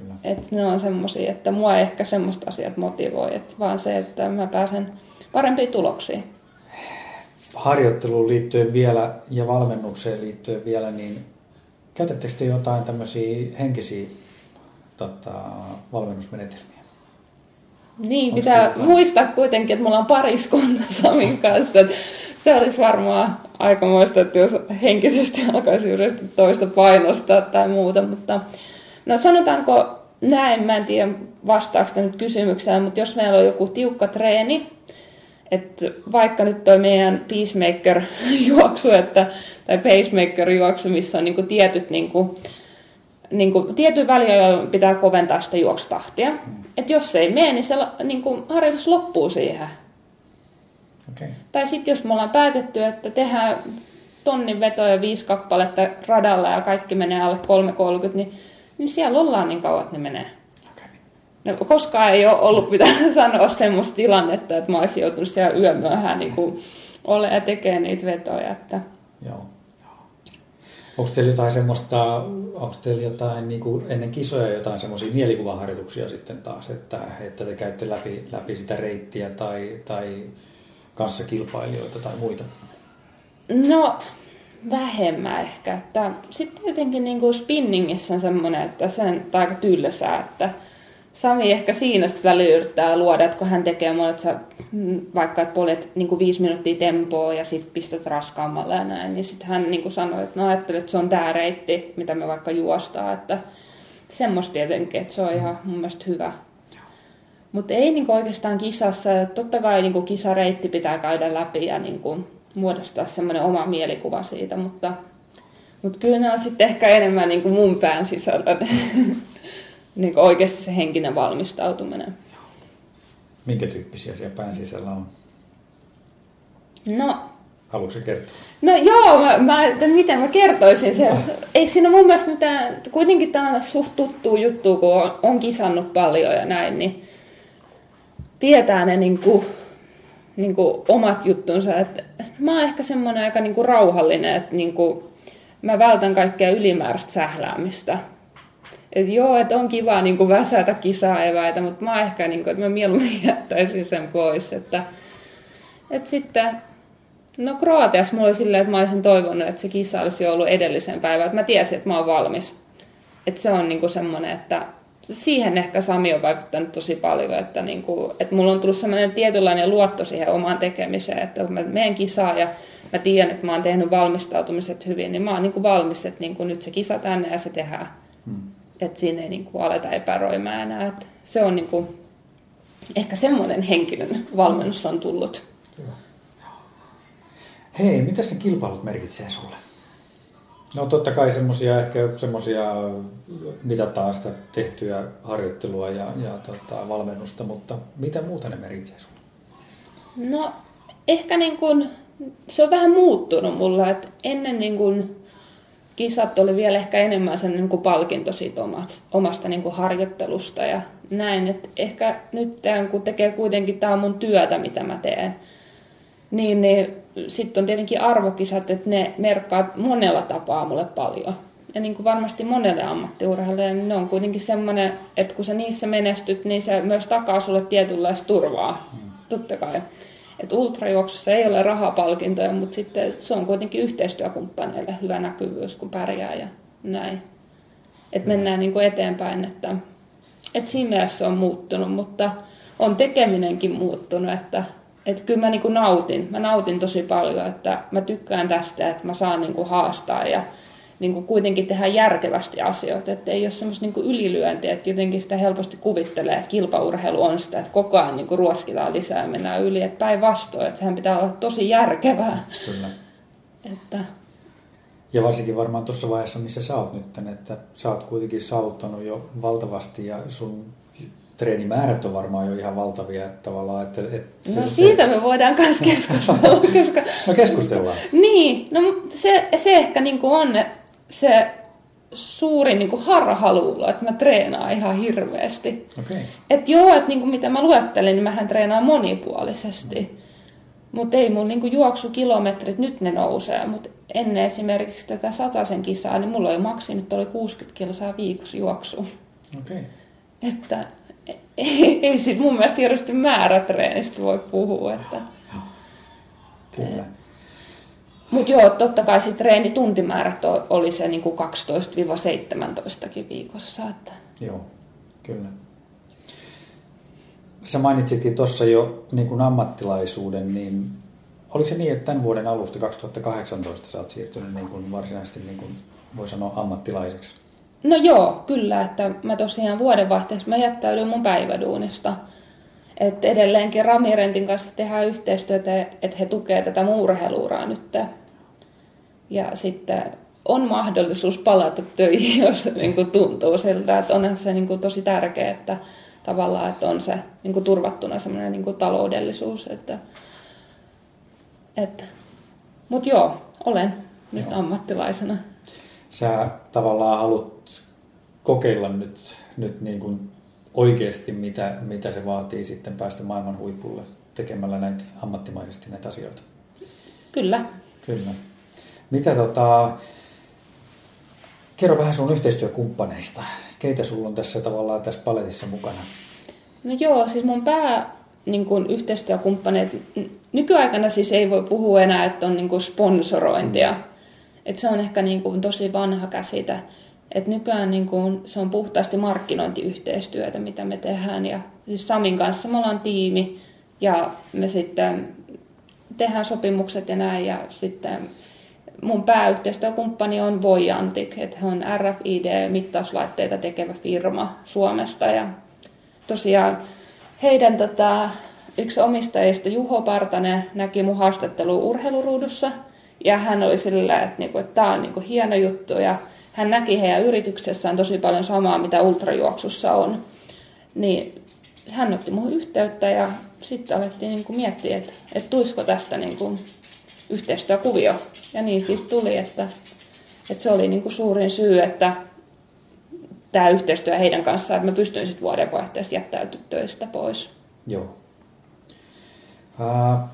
Speaker 1: Kyllä.
Speaker 2: että ne on semmoisia, että mua ei ehkä semmoista asiat motivoi, että vaan se, että mä pääsen parempiin tuloksiin.
Speaker 1: Harjoitteluun liittyen vielä ja valmennukseen liittyen vielä, niin käytättekö te jotain tämmöisiä henkisiä tota, valmennusmenetelmiä?
Speaker 2: Niin,
Speaker 1: Onks
Speaker 2: pitää
Speaker 1: jotain?
Speaker 2: muistaa kuitenkin, että mulla on pariskunta Samin kanssa. että Se olisi varmaan aikamoista, että jos henkisesti alkaisi yrittää toista painostaa tai muuta. Mutta no sanotaanko näin, mä en tiedä vastaako nyt kysymykseen, mutta jos meillä on joku tiukka treeni, että vaikka nyt toi meidän peacemaker-juoksu, että, tai pacemaker-juoksu, missä on niinku tietyt niinku, niinku, tietyn väliajoin pitää koventaa sitä juoksutahtia. Että jos se ei mene, niin se niinku, harjoitus loppuu siihen.
Speaker 1: Okay.
Speaker 2: Tai sitten jos me ollaan päätetty, että tehdään tonnin vetoja viisi kappaletta radalla ja kaikki menee alle 3.30, niin, niin siellä ollaan niin kauan, että ne menee. No, koskaan ei ole ollut pitää sanoa semmoista tilannetta, että mä olisin joutunut siellä yömyöhään niin kuin ole ja tekee niitä vetoja. Että...
Speaker 1: Joo. Onko teillä jotain semmoista, onko teillä jotain niin kuin ennen kisoja jotain semmoisia mielikuvaharjoituksia sitten taas, että, että te käytte läpi, läpi sitä reittiä tai, tai kanssakilpailijoita tai muita?
Speaker 2: No, vähemmän ehkä. Että sitten tietenkin niin kuin spinningissä on semmoinen, että se on aika tylsää, että Sami ehkä siinä sitten välillä yrittää luoda, että kun hän tekee mulle, että sä vaikka että poljet niin kuin viisi minuuttia tempoa ja sitten pistät raskaammalle ja näin, niin sitten hän niin kuin sanoi, että no että se on tämä reitti, mitä me vaikka juostaa, että semmoista tietenkin, että se on ihan mun mielestä hyvä. Mutta ei niinku oikeastaan kisassa. Totta kai niinku kisareitti pitää käydä läpi ja niinku muodostaa semmoinen oma mielikuva siitä, mutta, mutta kyllä ne on sitten ehkä enemmän niinku mun pään sisällä niinku oikeasti se henkinen valmistautuminen.
Speaker 1: Minkä tyyppisiä siellä pään sisällä on?
Speaker 2: No,
Speaker 1: Haluatko kertoa?
Speaker 2: No joo, mä, mä, että miten mä kertoisin sen. Ei siinä mun mielestä mitään, kuitenkin tämä on suht tuttu juttu, kun on, on kisannut paljon ja näin, niin tietää ne niinku, niinku omat juttunsa. Et mä oon ehkä semmoinen aika niinku rauhallinen, että niinku, mä vältän kaikkea ylimääräistä sähläämistä. Et joo, että on kiva niinku väsätä kisaeväitä, mutta mä ehkä, niinku, että mä mieluummin jättäisin sen pois. Että, et sitten No Kroatiassa mulla oli silleen, että mä olisin toivonut, että se kisa olisi jo ollut edellisen päivän. Mä tiesin, että mä oon valmis. Että se on niinku semmoinen, että siihen ehkä Sami on vaikuttanut tosi paljon. Että, niinku, että mulla on tullut semmoinen tietynlainen luotto siihen omaan tekemiseen. Että kun mä menen kisaan ja mä tiedän, että mä oon tehnyt valmistautumiset hyvin, niin mä oon niinku valmis, että niinku nyt se kisa tänne ja se tehdään.
Speaker 1: Hmm.
Speaker 2: Että siinä ei niinku aleta epäröimään enää. Että se on niinku, ehkä semmoinen henkinen valmennus on tullut.
Speaker 1: Hei, mitä ne kilpailut merkitsee sulle? No totta kai semmosia ehkä semmosia mitataan sitä tehtyä harjoittelua ja, ja tota, valmennusta, mutta mitä muuta ne merkitsee sulle?
Speaker 2: No ehkä niin kuin, se on vähän muuttunut mulla, että ennen niin kuin kisat oli vielä ehkä enemmän sen niin palkinto siitä omasta, omasta niin harjoittelusta ja näin. Että ehkä nyt kun tekee kuitenkin, tämä on mun työtä, mitä mä teen, niin, niin sitten on tietenkin arvokisat, että ne merkkaa monella tapaa mulle paljon. Ja niin kuin varmasti monelle ammattiurheilijalle, niin ne on kuitenkin semmoinen, että kun sä niissä menestyt, niin se myös takaa sulle tietynlaista turvaa. Mm. Totta kai. Että ultrajuoksussa ei ole rahapalkintoja, mutta sitten se on kuitenkin yhteistyökumppaneille hyvä näkyvyys, kun pärjää ja näin. Että mennään niin kuin eteenpäin, että, että siinä mielessä se on muuttunut, mutta on tekeminenkin muuttunut, että, että kyllä mä niin kuin nautin. Mä nautin tosi paljon, että mä tykkään tästä, että mä saan niin kuin haastaa ja niin kuin kuitenkin tehdä järkevästi asioita, että ei ole semmoista niin kuin ylilyöntiä, että jotenkin sitä helposti kuvittelee, että kilpaurheilu on sitä, että koko ajan niin kuin ruoskitaan lisää ja mennään yli, että päinvastoin, että sehän pitää olla tosi järkevää. Kyllä. Että...
Speaker 1: Ja varsinkin varmaan tuossa vaiheessa, missä sä oot nyt, että sä oot kuitenkin saavuttanut jo valtavasti ja sun treenimäärät on varmaan jo ihan valtavia. Että tavallaan, että, että
Speaker 2: se, no siitä se... me voidaan myös keskustella. koska...
Speaker 1: no keskustellaan.
Speaker 2: niin, no se, se ehkä niin kuin on se suuri niin kuin harhaluulo, että mä treenaan ihan hirveästi.
Speaker 1: Okay.
Speaker 2: Että joo, että niin kuin mitä mä luettelin, niin mähän treenaan monipuolisesti. Mm. Mutta ei mun niin juoksukilometrit, nyt ne nousee. Mutta ennen esimerkiksi tätä sataisen kisaa, niin mulla oli maksimit oli 60 kilosaa viikossa juoksu.
Speaker 1: Okay.
Speaker 2: Että ei, ei siis mun mielestä hirveästi määrätreenistä voi puhua. Että,
Speaker 1: Kyllä.
Speaker 2: Mutta joo, totta kai sit treenituntimäärät oli se niin 12-17 viikossa. Että...
Speaker 1: Joo, kyllä. Sä mainitsitkin tuossa jo niin kuin ammattilaisuuden, niin oliko se niin, että tämän vuoden alusta 2018 sä oot siirtynyt niin kuin varsinaisesti, niin kuin voi sanoa, ammattilaiseksi?
Speaker 2: No joo, kyllä, että mä tosiaan vuodenvaihteessa mä jättäydyin mun päiväduunista – että edelleenkin Ramirentin kanssa tehdään yhteistyötä, että he tukevat tätä muurheiluuraa nyt. Ja sitten on mahdollisuus palata töihin, jos se niin kuin tuntuu siltä, että onhan se niin kuin tosi tärkeää, että tavallaan, että on se niin kuin turvattuna semmoinen niin kuin taloudellisuus. Että, että, Mutta joo, olen nyt joo. ammattilaisena.
Speaker 1: Sä tavallaan haluat kokeilla nyt, nyt niin kuin oikeasti, mitä, mitä se vaatii sitten päästä maailman huipulle tekemällä näitä ammattimaisesti näitä asioita.
Speaker 2: Kyllä.
Speaker 1: Kyllä. Mitä tota, kerro vähän sun yhteistyökumppaneista. Keitä sulla on tässä tavallaan tässä paletissa mukana?
Speaker 2: No joo, siis mun pää niin kuin yhteistyökumppaneet, nykyaikana siis ei voi puhua enää, että on niin kuin sponsorointia. Mm. Et se on ehkä niin kuin tosi vanha käsite. Et nykyään niin kuin, se on puhtaasti markkinointiyhteistyötä, mitä me tehdään. Ja siis Samin kanssa me ollaan tiimi ja me sitten tehdään sopimukset ja näin. Ja sitten mun pääyhteistyökumppani on Voyantic, että he on RFID-mittauslaitteita tekevä firma Suomesta. Ja tosiaan heidän tota, yksi omistajista, Juho Partanen, näki mun haastattelu urheiluruudussa. Ja hän oli sillä, että, niinku, että tämä on niinku hieno juttu ja hän näki heidän yrityksessään tosi paljon samaa, mitä ultrajuoksussa on. Niin hän otti muuhun yhteyttä ja sitten alettiin niin kuin miettiä, että, että tuisiko tästä niin kuin yhteistyökuvio. Ja niin siitä tuli, että, että se oli niin kuin suurin syy, että tämä yhteistyö heidän kanssaan, että mä pystyin sitten vuodenvaihteessa jättäytyä töistä pois.
Speaker 1: Joo. Uh,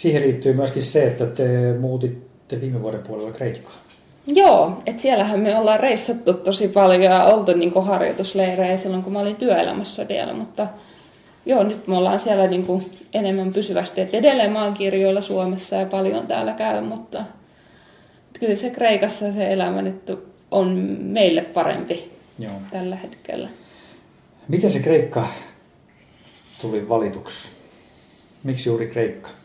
Speaker 1: siihen liittyy myöskin se, että te muutitte viime vuoden puolella Kreikkaan.
Speaker 2: Joo, että siellähän me ollaan reissattu tosi paljon ja oltu niin harjoitusleirejä silloin, kun mä olin työelämässä vielä, mutta joo, nyt me ollaan siellä niin kuin enemmän pysyvästi, että edelleen mä oon kirjoilla Suomessa ja paljon täällä käy, mutta kyllä se Kreikassa se elämä nyt on meille parempi joo. tällä hetkellä.
Speaker 1: Miten se Kreikka tuli valituksi? Miksi juuri Kreikka?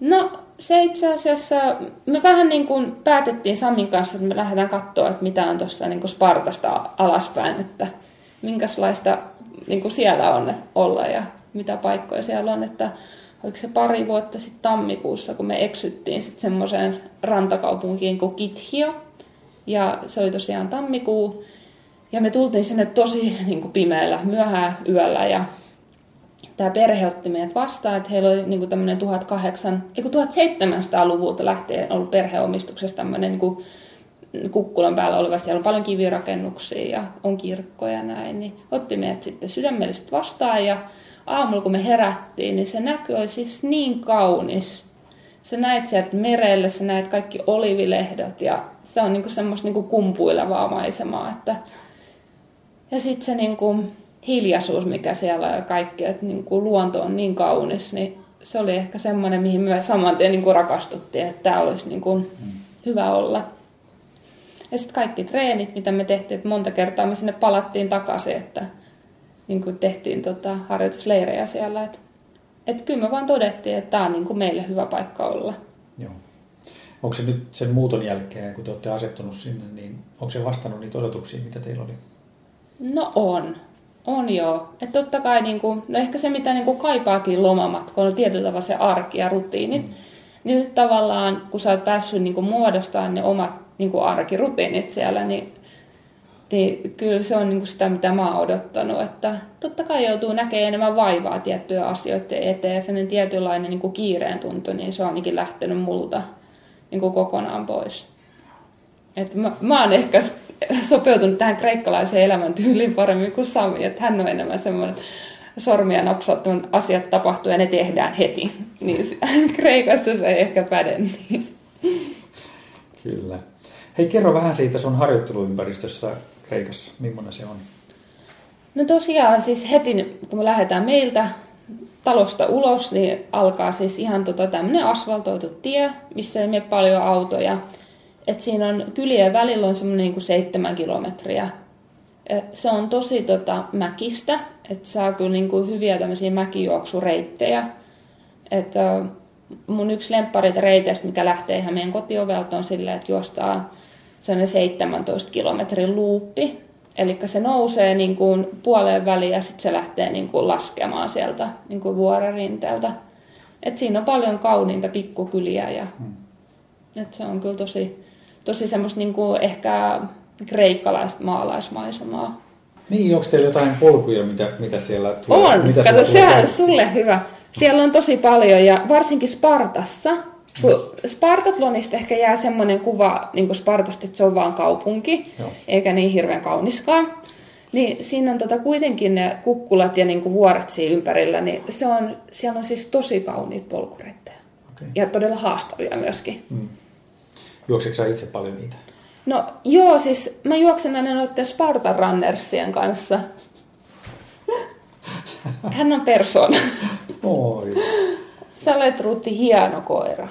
Speaker 2: No se itse asiassa, me vähän niin kuin päätettiin Samin kanssa, että me lähdetään katsoa, että mitä on tuossa niin Spartasta alaspäin, että minkälaista niin kuin siellä on olla ja mitä paikkoja siellä on, että oliko se pari vuotta sitten tammikuussa, kun me eksyttiin sitten semmoiseen rantakaupunkiin kuin Kithio, ja se oli tosiaan tammikuu, ja me tultiin sinne tosi niin kuin pimeällä, myöhään yöllä, ja tämä perhe otti meidät vastaan, että heillä oli niin tämmöinen 1800, 1700-luvulta lähtien ollut perheomistuksessa tämmöinen niin kukkulan päällä oleva, siellä on paljon kivirakennuksia ja on kirkkoja ja näin, niin otti meidät sitten sydämellisesti vastaan ja aamulla kun me herättiin, niin se näky oli siis niin kaunis. Sä näit sieltä merelle, sä näit kaikki olivilehdot ja se on niinku semmoista niinku kumpuilevaa maisemaa. Että... Ja sitten se niinku hiljaisuus, mikä siellä on ja kaikki, että niinku luonto on niin kaunis, niin se oli ehkä semmoinen, mihin me saman tien niinku rakastuttiin, että tämä olisi niinku mm. hyvä olla. Ja sitten kaikki treenit, mitä me tehtiin, että monta kertaa me sinne palattiin takaisin, että niin kuin tehtiin tota, harjoitusleirejä siellä. Että et kyllä me vaan todettiin, että tämä on niin kuin meille hyvä paikka olla.
Speaker 1: Joo. Onko se nyt sen muuton jälkeen, kun te olette asettunut sinne, niin onko se vastannut niitä odotuksia, mitä teillä oli?
Speaker 2: No on. On joo. Että totta kai niin kuin, no ehkä se, mitä niin kuin kaipaakin lomamatkoilla, on tietyllä tavalla se arki ja rutiinit. Mm. Niin nyt tavallaan, kun sä oot päässyt niin kuin muodostamaan ne omat niin kuin arkirutiinit siellä, niin niin kyllä se on niin kuin sitä, mitä mä oon odottanut. Että totta kai joutuu näkemään enemmän vaivaa tiettyjä asioiden eteen ja sellainen tietynlainen niin kuin kiireen tuntu, niin se on ainakin lähtenyt multa niin kuin kokonaan pois. Et mä, mä oon ehkä sopeutunut tähän kreikkalaiseen elämäntyyliin paremmin kuin Sami, että hän on enemmän semmoinen sormia napsauttunut asiat tapahtuu ja ne tehdään heti. Niin Kreikassa se ei ehkä päde. Niin.
Speaker 1: Kyllä. Hei, kerro vähän siitä sun harjoitteluympäristössä Kreikassa. Millainen se on?
Speaker 2: No tosiaan siis heti kun me lähdetään meiltä talosta ulos, niin alkaa siis ihan tota tämmöinen asfaltoitu tie, missä ei mene paljon autoja. Et siinä on kylien välillä on semmoinen niin seitsemän kilometriä. Et se on tosi tota, mäkistä, että saa kyllä niin kuin hyviä tämmöisiä mäkijuoksureittejä. Et, mun yksi lempparit reiteistä, mikä lähtee ihan meidän kotiovelta, on silleen, että juostaa sellainen 17 kilometrin luuppi. Eli se nousee niin kuin puoleen väliin ja sitten se lähtee niin kuin laskemaan sieltä niin kuin vuorerinteeltä. Et siinä on paljon kauniinta pikkukyliä ja hmm. et se on kyllä tosi, tosi semmoista niin kuin ehkä kreikkalaista maalaismaisemaa.
Speaker 1: Niin, onko teillä jotain polkuja, mitä, mitä siellä
Speaker 2: tulee? On, mitä kato, sehän on sulle hyvä. Siellä on tosi paljon ja varsinkin Spartassa, kun Spartatlonista ehkä jää semmoinen kuva niin kuin Spartasta, että se on vaan kaupunki, Joo. eikä niin hirveän kauniskaan. Niin siinä on tota kuitenkin ne kukkulat ja niin kuin vuoret siinä ympärillä, niin se on, siellä on siis tosi kauniit polkureittejä. Okay. Ja todella haastavia myöskin. Hmm.
Speaker 1: Juokseeko itse paljon niitä?
Speaker 2: No joo, siis mä juoksen aina noiden Spartan Runnersien kanssa. Hän on persona.
Speaker 1: Oi.
Speaker 2: Sä olet Rutti hieno koira.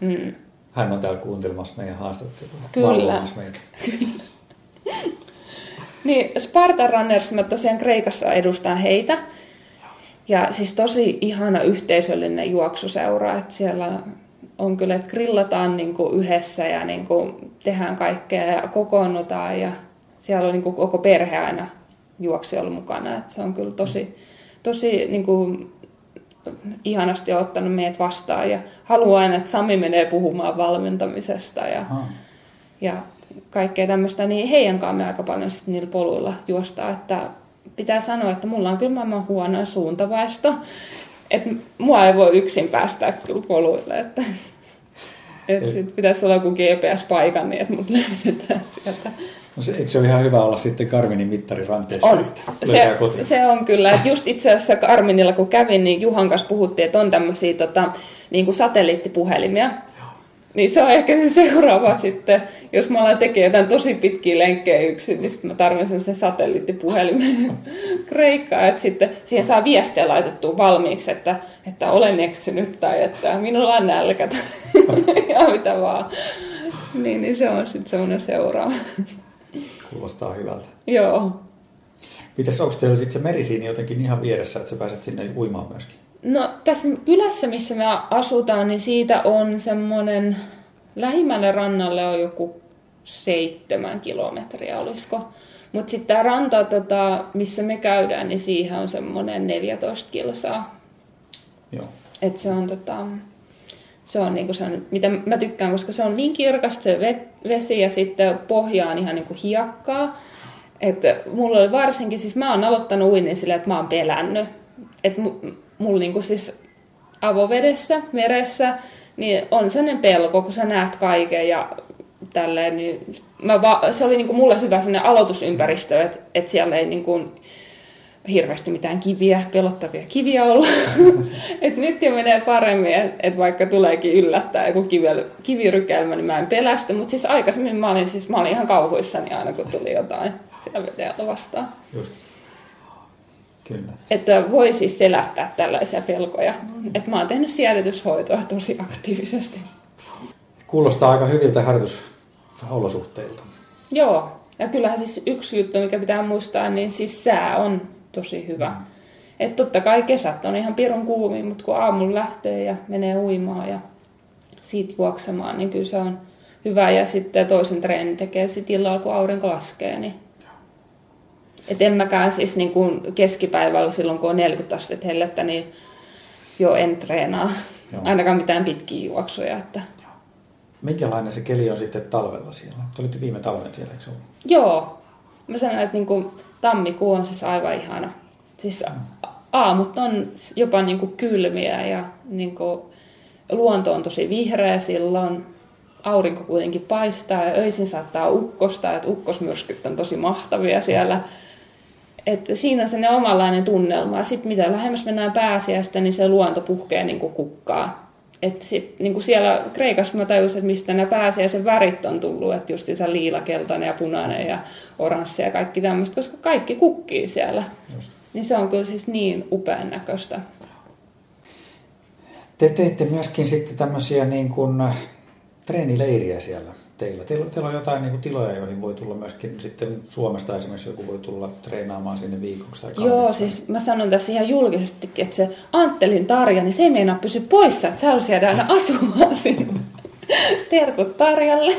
Speaker 2: Mm.
Speaker 1: Hän on täällä kuuntelemassa meidän haastattelua.
Speaker 2: Kyllä.
Speaker 1: Meitä.
Speaker 2: niin, Spartan Runners, mä tosiaan Kreikassa edustan heitä. Ja siis tosi ihana yhteisöllinen juoksuseura, että siellä on kyllä, että grillataan niin kuin yhdessä ja niin kuin tehdään kaikkea ja kokoonnutaan ja siellä on niin kuin koko perhe aina juoksijoilla mukana. Että se on kyllä tosi, tosi niin kuin ihanasti ottanut meidät vastaan ja haluaa aina, että Sami menee puhumaan valmentamisesta ja, ja kaikkea tämmöistä, niin heidän kanssa me aika paljon sitten niillä poluilla juostaa, että pitää sanoa, että mulla on kyllä maailman huono suuntavaisto, että mua ei voi yksin päästää kyllä poluille, että, että sit pitäisi olla joku GPS-paikan niin, että mut löydetään sieltä.
Speaker 1: No se, eikö se ole ihan hyvä olla sitten Karminin mittari ranteessa?
Speaker 2: On. Se, se, on kyllä. Että just itse asiassa Karminilla kun kävin, niin Juhan kanssa puhuttiin, että on tämmöisiä tota, niin kuin satelliittipuhelimia. Niin se on ehkä se seuraava sitten, jos mä alan tekemään jotain tosi pitkiä lenkkejä yksin, niin sitten mä tarvitsen sen satelliittipuhelimen Kreikkaa, että sitten siihen saa viestiä laitettua valmiiksi, että, että olen eksynyt tai että minulla on nälkä ja mitä vaan. Niin, niin se on sitten semmoinen seuraava.
Speaker 1: Kuulostaa hyvältä.
Speaker 2: Joo.
Speaker 1: Mitäs onko teillä sitten se meri siinä jotenkin ihan vieressä, että sä pääset sinne uimaan myöskin?
Speaker 2: No tässä kylässä, missä me asutaan, niin siitä on semmoinen, lähimmälle rannalle on joku seitsemän kilometriä, olisiko. Mutta sitten tämä ranta, tota, missä me käydään, niin siihen on semmoinen 14 kilsaa.
Speaker 1: Joo.
Speaker 2: Et se on tota, se on, niinku se mitä mä tykkään, koska se on niin kirkasta se vesi ja sitten pohja on ihan niinku hiekkaa. Että mulla oli varsinkin, siis mä oon aloittanut uinnin silleen, että mä oon pelännyt. Että mulla niinku siis avovedessä, meressä, niin on sellainen pelko, kun sä näet kaiken ja tälleen, niin mä va- se oli niin kuin mulle hyvä sinne aloitusympäristö, että et siellä ei niin kuin hirveästi mitään kiviä, pelottavia kiviä olla. et nyt jo menee paremmin, että et vaikka tuleekin yllättää joku kivel, kivirykelmä, niin mä en pelästy. Mutta siis aikaisemmin mä olin, siis, mä olin ihan kauhuissani aina, kun tuli jotain siellä veteältä vastaan.
Speaker 1: Just. Kyllä.
Speaker 2: Että voi siis selättää tällaisia pelkoja. Mm. Että mä oon tehnyt siedätyshoitoa tosi aktiivisesti.
Speaker 1: Kuulostaa aika hyviltä harjoitusolosuhteilta.
Speaker 2: Joo, ja kyllähän siis yksi juttu, mikä pitää muistaa, niin siis sää on tosi hyvä. Mm. Että totta kai kesät on ihan pirun kuumi, mutta kun aamulla lähtee ja menee uimaan ja siitä juoksemaan, niin kyllä se on hyvä. Ja sitten toisen treenin tekee sitten illalla, kun aurinko laskee, niin et en mäkään siis niin kuin keskipäivällä silloin, kun on 40 astetta hellettä, niin jo en treenaa. Joo. Ainakaan mitään pitkiä juoksuja. Että...
Speaker 1: Minkälainen se keli on sitten talvella siellä? Te olitte viime talven siellä, eikö ollut?
Speaker 2: Joo. Mä sanon, että niin kuin tammikuu on siis aivan ihana. Siis aamut on jopa niin kuin kylmiä ja niin kuin luonto on tosi vihreä silloin. Aurinko kuitenkin paistaa ja öisin saattaa ukkosta, että ukkosmyrskyt on tosi mahtavia siellä. Että siinä on sellainen omanlainen tunnelma. Sitten mitä lähemmäs mennään pääsiäistä, niin se luonto puhkee niin kuin kukkaa. Et sit, niin kuin siellä Kreikassa mä tajusin, että mistä nämä pääsiäisen värit on tullut, että just se liila, keltainen ja punainen ja oranssi ja kaikki tämmöistä, koska kaikki kukkii siellä. Just. Niin se on kyllä siis niin upean näköistä.
Speaker 1: Te teette myöskin sitten tämmöisiä niin kuin treenileiriä siellä teillä. Teillä, teillä on jotain niin kuin tiloja, joihin voi tulla myöskin sitten Suomesta esimerkiksi joku voi tulla treenaamaan sinne viikoksi tai
Speaker 2: Joo, siis mä sanon tässä ihan julkisestikin, että se Anttelin Tarja, niin se ei meinaa pysy poissa, että sä jäädä aina asumaan sinne. Terkut Tarjalle.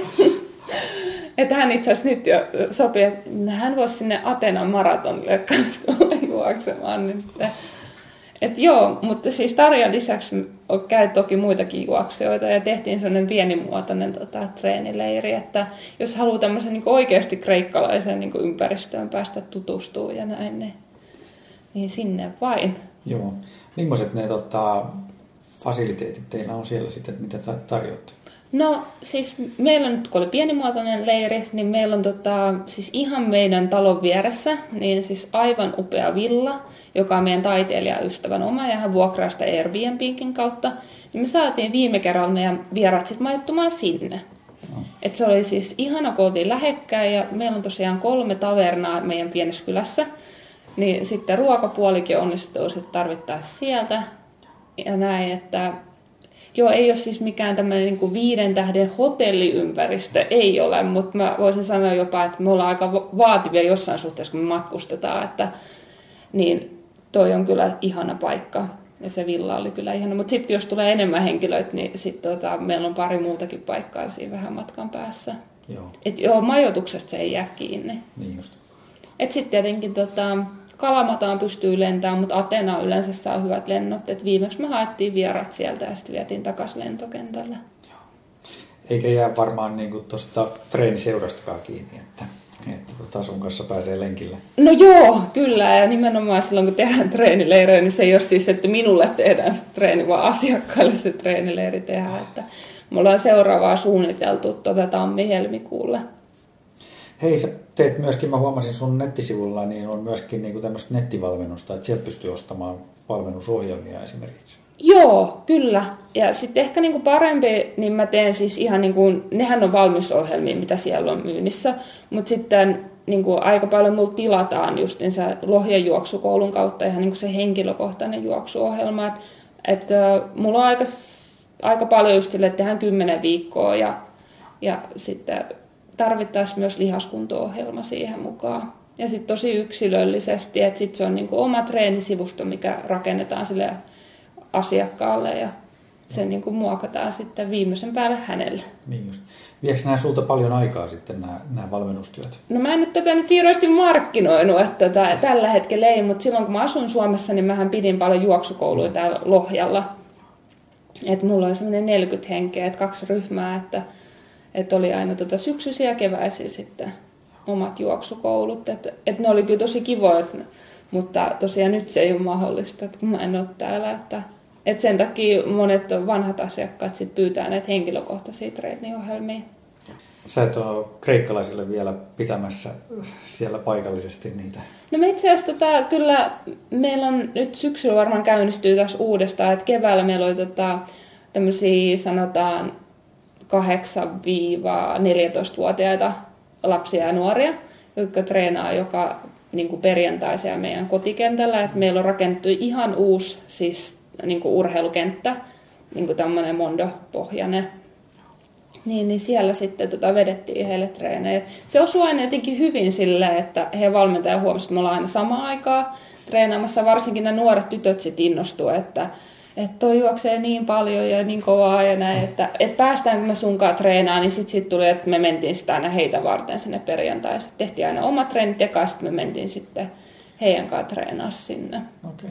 Speaker 2: että hän itse asiassa nyt jo sopii, että hän voisi sinne Atenan maratonille kanssa juoksemaan nyt. Et joo, mutta siis Tarjan lisäksi käy toki muitakin juoksijoita ja tehtiin sellainen pienimuotoinen tota, treenileiri, että jos haluaa tämmöisen niin oikeasti kreikkalaisen niin ympäristöön päästä tutustumaan ja näin, niin, niin sinne vain.
Speaker 1: Joo. Millaiset ne tota, fasiliteetit teillä on siellä sitten, mitä tarjoatte?
Speaker 2: No siis meillä nyt, kun oli pienimuotoinen leiri, niin meillä on tota, siis ihan meidän talon vieressä, niin siis aivan upea villa, joka on meidän taiteilijaystävän oma ja hän vuokraa sitä Airbnbin kautta. Niin me saatiin viime kerralla meidän vierat sitten majoittumaan sinne. No. Et se oli siis ihana, kun oltiin lähekkäin ja meillä on tosiaan kolme tavernaa meidän pienessä kylässä. Niin sitten ruokapuolikin onnistuu sitten tarvittaessa sieltä. Ja näin, että Joo, ei ole siis mikään tämmöinen niin kuin viiden tähden hotelliympäristö, ei ole, mutta mä voisin sanoa jopa, että me ollaan aika vaativia jossain suhteessa, kun me matkustetaan, että niin toi on kyllä ihana paikka. Ja se villa oli kyllä ihana. Mutta sitten jos tulee enemmän henkilöitä, niin sitten tota, meillä on pari muutakin paikkaa siinä vähän matkan päässä. Joo. Et joo, majoituksesta se ei jää kiinni.
Speaker 1: Niin just.
Speaker 2: Et sitten tietenkin tota, Kalamataan pystyy lentämään, mutta Atena yleensä saa hyvät lennot. Et viimeksi me haettiin vierat sieltä ja sitten vietiin takaisin lentokentälle.
Speaker 1: Eikä jää varmaan niin tuosta treeniseurastakaan kiinni, että, että tota sun kanssa pääsee lenkille.
Speaker 2: No joo, kyllä. Ja nimenomaan silloin, kun tehdään treenileirejä, niin se ei ole siis, että minulle tehdään se treeni, vaan asiakkaille se treenileiri tehdään. Että me ollaan seuraavaa suunniteltu tuota tammi-helmikuulle.
Speaker 1: Hei, sä teet myöskin, mä huomasin sun nettisivulla, niin on myöskin niin tämmöistä nettivalmennusta, että sieltä pystyy ostamaan valmennusohjelmia esimerkiksi.
Speaker 2: Joo, kyllä. Ja sitten ehkä niinku parempi, niin mä teen siis ihan niin kuin, nehän on valmisohjelmia, mitä siellä on myynnissä, mutta sitten niin kuin aika paljon mulla tilataan se Lohjan juoksukoulun kautta ihan niin kuin se henkilökohtainen juoksuohjelma. Että et, mulla on aika, aika paljon just sille, että tehdään kymmenen viikkoa ja, ja sitten tarvittaisiin myös lihaskunto-ohjelma siihen mukaan. Ja sitten tosi yksilöllisesti, että sitten se on niinku oma treenisivusto, mikä rakennetaan sille asiakkaalle ja se no. niinku muokataan sitten viimeisen päälle hänelle.
Speaker 1: Niin just. Viekö nämä sulta paljon aikaa sitten nämä, nämä valmennustyöt?
Speaker 2: No mä en nyt tätä nyt hirveästi markkinoinut, että tätä, tällä hetkellä ei, mutta silloin kun mä asun Suomessa, niin mähän pidin paljon juoksukouluja täällä Lohjalla. Että mulla oli semmoinen 40 henkeä, että kaksi ryhmää, että että oli aina tota syksyisiä ja keväisiä sitten omat juoksukoulut. Että et ne oli kyllä tosi kivoja, mutta tosiaan nyt se ei ole mahdollista, että kun mä en ole täällä. Että, et sen takia monet vanhat asiakkaat sit pyytää näitä henkilökohtaisia treeniohjelmia.
Speaker 1: Sä et ole kreikkalaisille vielä pitämässä siellä paikallisesti niitä.
Speaker 2: No me itse asiassa tota, kyllä meillä on nyt syksyllä varmaan käynnistyy taas uudestaan, että keväällä meillä oli tota, tämmöisiä sanotaan 8-14-vuotiaita lapsia ja nuoria, jotka treenaa joka niin kuin perjantaisia meidän kotikentällä. Et meillä on rakennettu ihan uusi siis, niin kuin urheilukenttä, niin kuin tämmöinen Mondo-pohjainen. Niin, niin siellä sitten tota vedettiin heille treenejä. Se osui aina jotenkin hyvin silleen, että he valmentaja huomasi, että me ollaan aina samaan aikaa treenaamassa. Varsinkin nämä nuoret tytöt sitten innostuivat, että että toi juoksee niin paljon ja niin kovaa ja näin, että, että päästäänkö me sunkaan treenaan, niin sitten sit tuli, että me mentiin sitä aina heitä varten sinne perjantaisin. Tehtiin aina omat treenit ja sitten me mentiin sitten heidän kanssa treenaa sinne.
Speaker 1: Okei.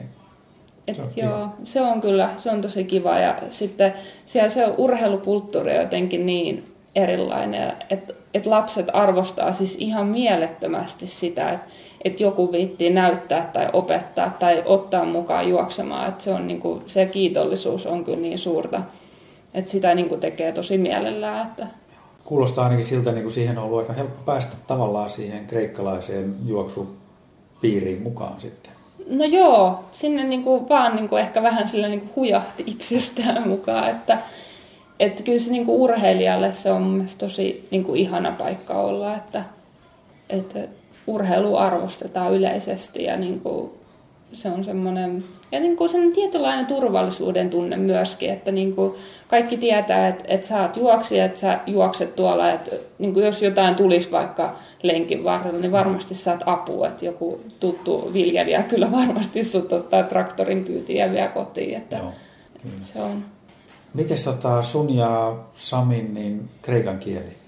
Speaker 2: Et
Speaker 1: Se on
Speaker 2: joo,
Speaker 1: kiva.
Speaker 2: se on kyllä, se on tosi kiva ja sitten siellä se urheilukulttuuri on jotenkin niin erilainen, että et lapset arvostaa siis ihan mielettömästi sitä, että et joku viittii näyttää tai opettaa tai ottaa mukaan juoksemaan, että se on niinku, se kiitollisuus on kyllä niin suurta, että sitä niinku tekee tosi mielellään, että
Speaker 1: Kuulostaa ainakin siltä, niin kuin siihen on ollut aika helppo päästä tavallaan siihen kreikkalaiseen juoksupiiriin mukaan sitten.
Speaker 2: No joo, sinne niinku vaan niinku ehkä vähän sillä niinku hujahti itsestään mukaan, että että kyllä se niinku urheilijalle se on mun mielestä tosi niinku ihana paikka olla, että, että urheilu arvostetaan yleisesti ja niinku se on semmoinen, ja niinku sen tietynlainen turvallisuuden tunne myöskin, että niinku kaikki tietää, että, että sä oot juoksija, että sä juokset tuolla, että niinku jos jotain tulisi vaikka lenkin varrella, niin varmasti saat apua, että joku tuttu viljelijä kyllä varmasti sut ottaa traktorin kyytiin ja vie kotiin, että
Speaker 1: Joo, kyllä.
Speaker 2: se on
Speaker 1: Mites tota sun ja Samin niin kreikan kieli?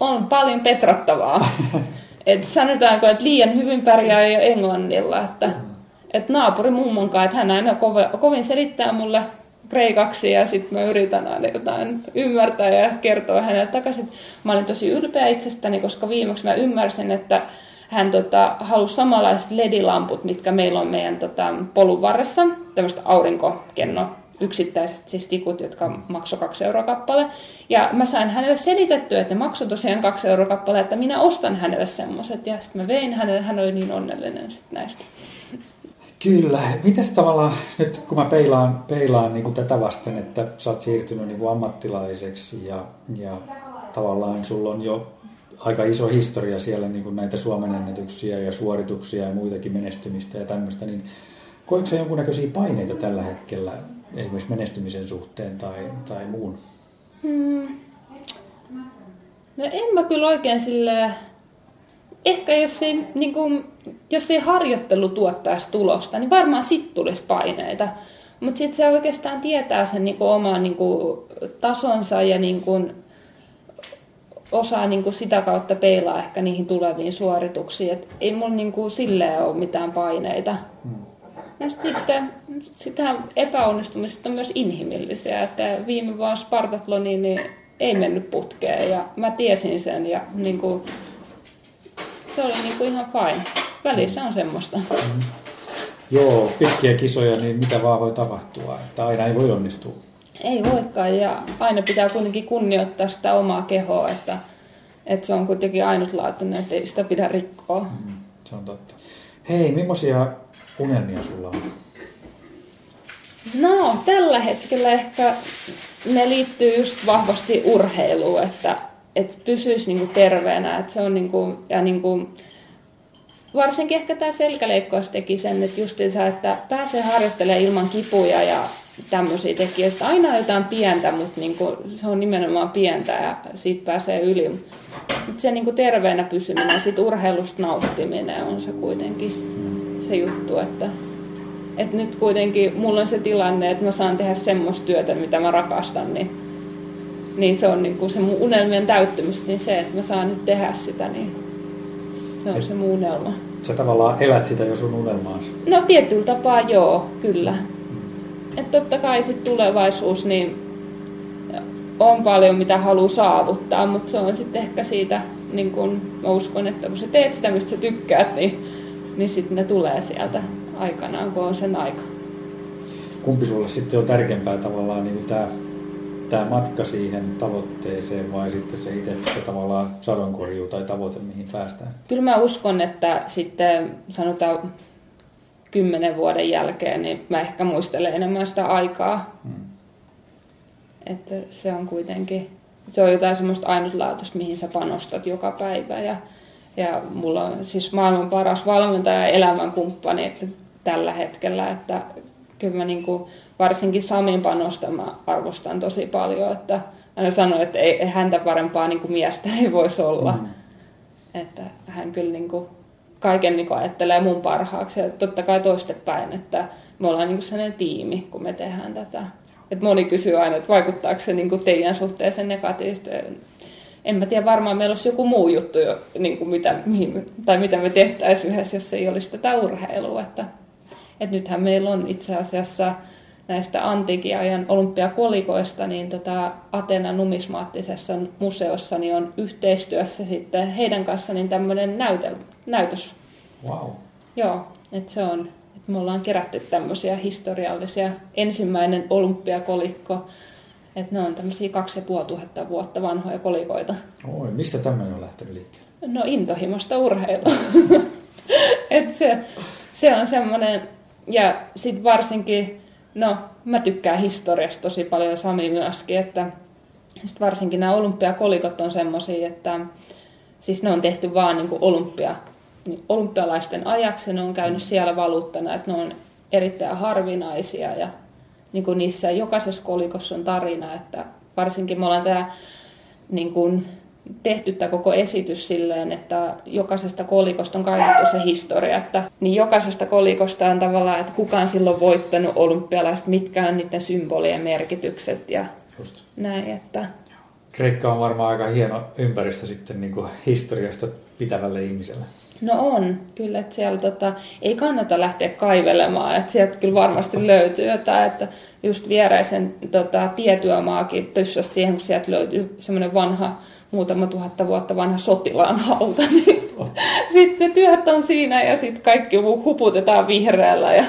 Speaker 2: on paljon petrattavaa. Et sanotaanko, että liian hyvin pärjää jo englannilla, että, että naapuri mummon kanssa, että hän aina kove, kovin selittää mulle kreikaksi ja sitten mä yritän aina jotain ymmärtää ja kertoa hänelle takaisin. Mä olin tosi ylpeä itsestäni, koska viimeksi mä ymmärsin, että hän tota, halusi samanlaiset ledilamput, mitkä meillä on meidän tota, polun varressa, tämmöistä aurinkokenno yksittäiset siis tikut, jotka maksoi kaksi euroa kappale. Ja mä sain hänelle selitettyä, että ne maksoi tosiaan kaksi euroa kappale, että minä ostan hänelle semmoiset. Ja sitten mä vein hänelle, hän oli niin onnellinen sit näistä.
Speaker 1: Kyllä. Mitäs tavallaan, nyt kun mä peilaan, peilaan niin kuin tätä vasten, että sä oot siirtynyt niin kuin ammattilaiseksi ja, ja tavallaan sulla on jo aika iso historia siellä niin kuin näitä Suomen ennätyksiä ja suorituksia ja muitakin menestymistä ja tämmöistä, niin koetko sä jonkunnäköisiä paineita tällä hetkellä esimerkiksi menestymisen suhteen tai, tai muun?
Speaker 2: Hmm. No en mä kyllä oikein sille ehkä jos ei, niin kuin, jos ei harjoittelu tuottaisi tulosta, niin varmaan sit tulisi paineita. Mutta sitten se oikeastaan tietää sen niin kuin, oman niin kuin, tasonsa ja niin kuin, osaa niin kuin, sitä kautta peilaa ehkä niihin tuleviin suorituksiin. Et ei mulla niin kuin, silleen ole mitään paineita. No sitten sitä epäonnistumiset on myös inhimillisiä. Että viime vuonna Spartatloni niin ei mennyt putkeen ja mä tiesin sen ja niin kuin, se oli niin kuin ihan fine. Välissä on semmoista.
Speaker 1: Joo, pitkiä kisoja, niin mitä vaan voi tapahtua, että aina ei voi onnistua.
Speaker 2: Ei voikaan ja aina pitää kuitenkin kunnioittaa sitä omaa kehoa, että, että se on kuitenkin ainutlaatuinen, että ei sitä pidä rikkoa.
Speaker 1: Mm, se on totta. Hei, millaisia unelmia sulla on?
Speaker 2: No, tällä hetkellä ehkä ne liittyy just vahvasti urheiluun, että, että pysyisi niinku terveenä. Että se on niinku, ja niinku, varsinkin ehkä tämä selkäleikkaus teki sen, että justiinsa, että pääsee harjoittelemaan ilman kipuja ja tämmöisiä tekijöitä. Aina jotain pientä, mutta niinku, se on nimenomaan pientä ja siitä pääsee yli. Mutta se niinku terveenä pysyminen, sit urheilusta nauttiminen on se kuitenkin se juttu, että et nyt kuitenkin mulla on se tilanne, että mä saan tehdä semmoista työtä, mitä mä rakastan, niin, niin se on niin kuin se mun unelmien täyttymys, niin se, että mä saan nyt tehdä sitä, niin se on
Speaker 1: Et-
Speaker 2: se mun unelma.
Speaker 1: Sä tavallaan elät sitä jo sun unelmaasi.
Speaker 2: No tietyllä tapaa joo, kyllä. Että totta kai sit tulevaisuus, niin on paljon mitä haluaa saavuttaa, mutta se on sitten ehkä siitä, niin kun mä uskon, että kun sä teet sitä, mistä sä tykkäät, niin, niin sitten ne tulee sieltä aikanaan, kun on sen aika.
Speaker 1: Kumpi sulle sitten on tärkeämpää tavallaan niin tämä tämä matka siihen tavoitteeseen vai sitten se itse se tavallaan sadonkorjuu tai tavoite, mihin päästään?
Speaker 2: Kyllä mä uskon, että sitten sanotaan kymmenen vuoden jälkeen, niin mä ehkä muistelen enemmän sitä aikaa. Hmm. Että se on kuitenkin, se on jotain semmoista ainutlaatuista, mihin sä panostat joka päivä. Ja, ja mulla on siis maailman paras valmentaja ja elämänkumppani tällä hetkellä, että kyllä mä niin kuin, varsinkin Samin panosta mä arvostan tosi paljon, että aina sanoin, että ei, häntä parempaa niin kuin miestä ei voisi olla. Mm. Että hän kyllä niin kuin, kaiken niin kuin ajattelee mun parhaaksi ja totta kai toistepäin, että me ollaan niin kuin sellainen tiimi, kun me tehdään tätä. Et moni kysyy aina, että vaikuttaako se niin kuin teidän suhteeseen negatiivisesti. En mä tiedä, varmaan meillä olisi joku muu juttu, niin kuin mitä, mihin, tai mitä me tehtäisiin yhdessä, jos ei olisi tätä urheilua. Että, että nythän meillä on itse asiassa näistä antiikin ajan olympiakolikoista, niin tota Atena numismaattisessa museossa niin on yhteistyössä sitten heidän kanssa niin tämmöinen näytel, näytös.
Speaker 1: Wow.
Speaker 2: Joo, että se on, että me ollaan kerätty tämmöisiä historiallisia, ensimmäinen olympiakolikko, että ne on tämmöisiä kaksi ja puoli tuhatta vuotta vanhoja kolikoita.
Speaker 1: Oi, mistä tämmöinen on lähtenyt liikkeelle?
Speaker 2: No intohimosta urheilua. että se, se on semmoinen, ja sitten varsinkin No, mä tykkään historiasta tosi paljon Sami myöskin, että sit varsinkin nämä olympiakolikot on semmoisia, että siis ne on tehty vaan niin olympia, niin olympialaisten ajaksi, ne on käynyt siellä valuuttana, että ne on erittäin harvinaisia ja niin kuin niissä jokaisessa kolikossa on tarina, että varsinkin me ollaan tämä niin kuin tehty tämä koko esitys silleen, että jokaisesta kolikosta on kaivettu se historia, että niin jokaisesta kolikosta on tavallaan, että kuka on silloin voittanut olympialaiset, mitkä on niiden symbolien merkitykset ja Just. näin, että...
Speaker 1: Kreikka on varmaan aika hieno ympäristö sitten niin kuin historiasta pitävälle ihmiselle.
Speaker 2: No on, kyllä, että siellä tota, ei kannata lähteä kaivelemaan, että sieltä kyllä varmasti löytyy jotain, että just vieräisen tota, tietyömaakin tyssäsi siihen, kun sieltä löytyy semmoinen vanha muutama tuhatta vuotta vanha sotilaan hauta, niin oh. sitten ne työt on siinä ja sitten kaikki huputetaan vihreällä ja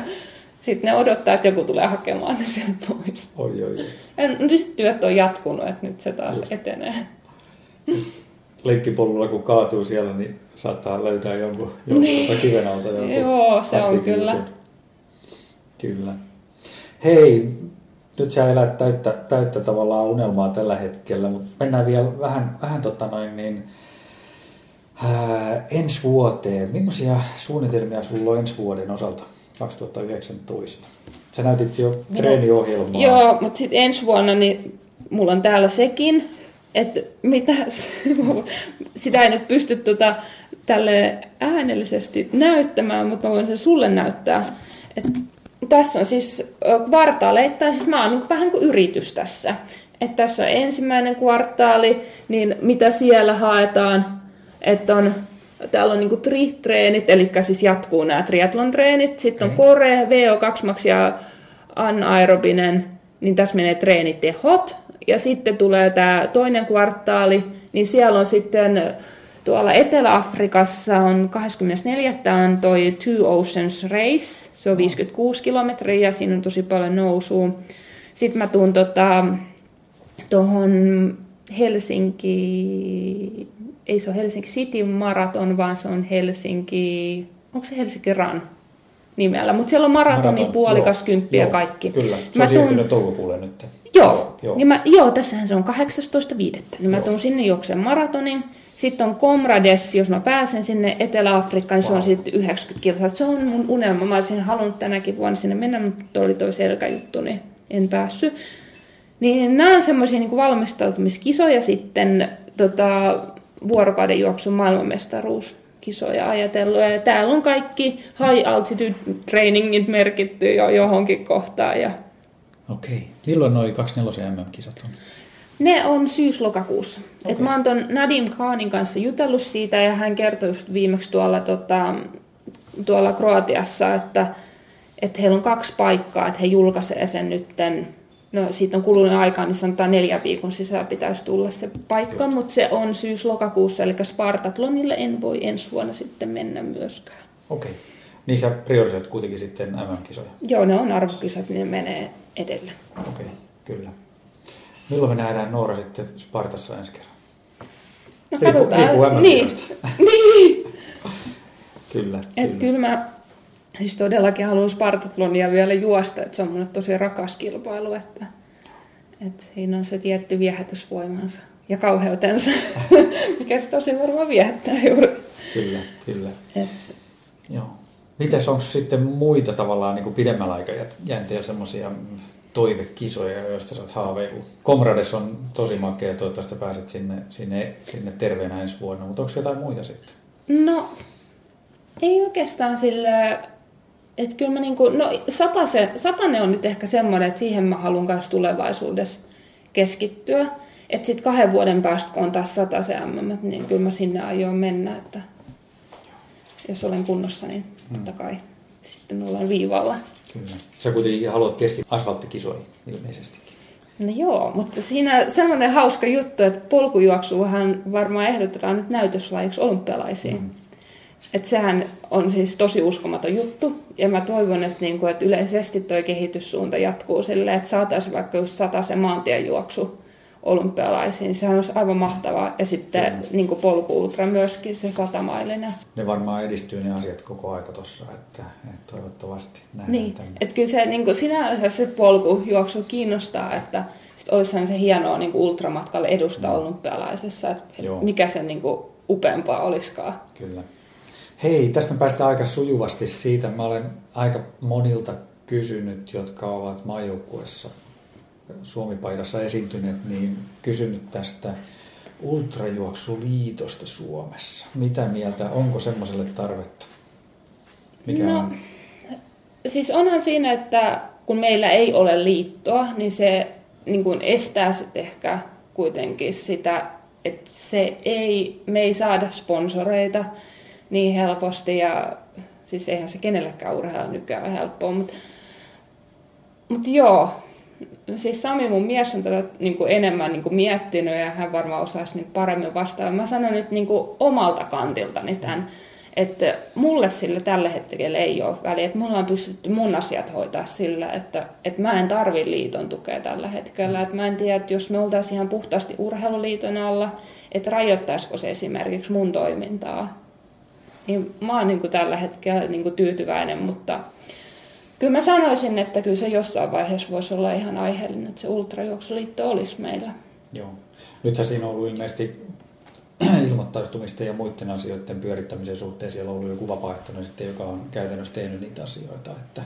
Speaker 2: sitten ne odottaa, että joku tulee hakemaan ne sieltä pois.
Speaker 1: Oi, oi, oi.
Speaker 2: Ja nyt työt on jatkunut, että nyt se taas Just. etenee.
Speaker 1: Leikkipolulla kun kaatuu siellä, niin saattaa löytää jonkun, jonkun niin. Kiven alta. Jonkun
Speaker 2: Joo, se on kyllä.
Speaker 1: Kyllä. Hei, nyt sä elät täyttä, täyttä tavallaan unelmaa tällä hetkellä, mutta mennään vielä vähän, vähän tota noin niin, ää, ensi vuoteen. Millaisia suunnitelmia sulla on ensi vuoden osalta 2019? Sä näytit jo treeniohjelmaa.
Speaker 2: Joo, mutta sitten ensi vuonna niin mulla on täällä sekin, että mitä, sitä ei nyt pysty tota, tälle äänellisesti näyttämään, mutta mä voin sen sulle näyttää. Että tässä on siis kvartaaleittain, siis mä oon niin vähän kuin yritys tässä. Että tässä on ensimmäinen kvartaali, niin mitä siellä haetaan, että on täällä on niinku tri-treenit, eli siis jatkuu nämä triatlon treenit, sitten on kore, VO2 max ja anaerobinen, niin tässä menee treenitehot, ja sitten tulee tämä toinen kvartaali, niin siellä on sitten tuolla Etelä-Afrikassa on 24. on toi Two Oceans Race, se on 56 kilometriä ja siinä on tosi paljon nousua. Sitten mä tuun tota, tuohon Helsinki, ei se ole Helsinki City Marathon, vaan se on Helsinki, onko se Helsinki Run nimellä, mutta siellä on maratoni, Maraton, puolikas, joo, kymppi ja kaikki.
Speaker 1: Kyllä, se mä on siirtynyt toukokuulle nyt.
Speaker 2: Joo, joo. Niin mä, joo tässähän se on 18.5. Niin joo. mä tuun sinne juokseen maratonin. Sitten on Komrades, jos mä pääsen sinne Etelä-Afrikkaan, niin wow. se on sitten 90 kilsaa. Se on mun unelma. Mä olisin halunnut tänäkin vuonna sinne mennä, mutta oli toi selkäjuttu, niin en päässyt. Niin nämä on semmoisia niin valmistautumiskisoja sitten tota, vuorokauden juoksun maailmanmestaruuskisoja ajatellut. Ja täällä on kaikki high altitude trainingit merkitty jo johonkin kohtaan. Ja...
Speaker 1: Okei. Milloin noin 24 MM-kisat on?
Speaker 2: Ne on syys-lokakuussa. Okay. Et mä oon ton Nadim Khanin kanssa jutellut siitä ja hän kertoi just viimeksi tuolla, tota, tuolla Kroatiassa, että, että heillä on kaksi paikkaa, että he julkaisee sen nytten No siitä on kulunut aikaa, niin sanotaan neljä viikon sisällä pitäisi tulla se paikka, mutta se on syys-lokakuussa, eli Spartatlonille en voi ensi vuonna sitten mennä myöskään.
Speaker 1: Okei. Okay. Niin sä priorisoit kuitenkin sitten MM-kisoja?
Speaker 2: Joo, ne on arvokisat, niin ne menee edelle.
Speaker 1: Okei, okay, kyllä. Milloin me nähdään Noora sitten Spartassa ensi kerran?
Speaker 2: No
Speaker 1: Riippu-
Speaker 2: katsotaan.
Speaker 1: riippuu
Speaker 2: niin.
Speaker 1: MM-kisoista.
Speaker 2: niin.
Speaker 1: Kyllä,
Speaker 2: Et
Speaker 1: kyllä.
Speaker 2: kyllä mä siis todellakin haluan Spartatlonia vielä juosta, että se on mulle tosi rakas kilpailu, että, että siinä on se tietty viehätysvoimansa ja kauheutensa, mikä se tosi varmaan viehättää juuri.
Speaker 1: Kyllä, kyllä.
Speaker 2: Et,
Speaker 1: Joo. Mites onko sitten muita tavallaan niin kuin pidemmällä aikajänteellä semmoisia toivekisoja, joista sä oot haaveillut? Komrades on tosi makea, toivottavasti pääset sinne, sinne, sinne terveenä ensi vuonna, mutta onko jotain muita sitten?
Speaker 2: no, ei oikeastaan sillä, että kyllä mä niinku, no satase, satane on nyt ehkä semmoinen, että siihen mä haluan myös tulevaisuudessa keskittyä. Että sitten kahden vuoden päästä, kun on taas satase MM, niin kyllä mä sinne aion mennä, että jos olen kunnossa, niin totta kai sitten ollaan viivalla.
Speaker 1: Kyllä. Sä kuitenkin haluat keski asfalttikisoihin ilmeisestikin.
Speaker 2: No joo, mutta siinä semmoinen hauska juttu, että polkujuoksuhan varmaan ehdotetaan nyt näytöslajiksi olympialaisiin. Mm. Että sehän on siis tosi uskomaton juttu. Ja mä toivon, että, niinku, että yleisesti toi kehityssuunta jatkuu silleen, että saataisiin vaikka just sata se maantiejuoksu olympialaisiin. Sehän olisi aivan mahtavaa. Ja sitten
Speaker 1: Kyllä.
Speaker 2: niin polku-ultra myöskin se satamailinen.
Speaker 1: Ne varmaan edistyy ne asiat koko aika tossa, että, että toivottavasti nähdään
Speaker 2: Niin,
Speaker 1: tänne.
Speaker 2: että kyllä se niin kuin sinänsä se polkujuoksu kiinnostaa, että sit olisihan se hienoa niin ultramatkalle edustaa mm. olympialaisessa, että
Speaker 1: Joo.
Speaker 2: mikä se niin kuin upeampaa olisikaan.
Speaker 1: Kyllä. Hei, tästä me päästään aika sujuvasti siitä. Mä olen aika monilta kysynyt, jotka ovat maajoukkuessa Suomipaidassa esiintyneet, niin kysynyt tästä ultrajuoksuliitosta Suomessa. Mitä mieltä, onko semmoiselle tarvetta? Mikä
Speaker 2: No,
Speaker 1: on?
Speaker 2: Siis onhan siinä, että kun meillä ei ole liittoa, niin se niin kuin estää sitten ehkä kuitenkin sitä, että se ei, me ei saada sponsoreita niin helposti ja siis eihän se kenellekään urheilla nykyään helppoa, mutta mut joo, siis Sami mun mies on tätä niin kuin enemmän niin kuin miettinyt ja hän varmaan osaisi niin paremmin vastaa. Mä sanon nyt niin kuin omalta kantiltani tämän, että mulle sillä tällä hetkellä ei ole väliä, että mulla on pystytty mun asiat hoitaa sillä, että, että mä en tarvi liiton tukea tällä hetkellä. Että mä en tiedä, että jos me oltaisiin ihan puhtaasti urheiluliiton alla, että rajoittaisiko se esimerkiksi mun toimintaa. Niin mä oon niin kuin tällä hetkellä niin kuin tyytyväinen, mutta kyllä mä sanoisin, että kyllä se jossain vaiheessa voisi olla ihan aiheellinen, että se ultrajuoksuliitto olisi meillä.
Speaker 1: Joo. Nythän siinä on ollut ilmeisesti ilmoittautumisten ja muiden asioiden pyörittämisen suhteen. Siellä on ollut joku vapaaehtoinen sitten, joka on käytännössä tehnyt niitä asioita. Että...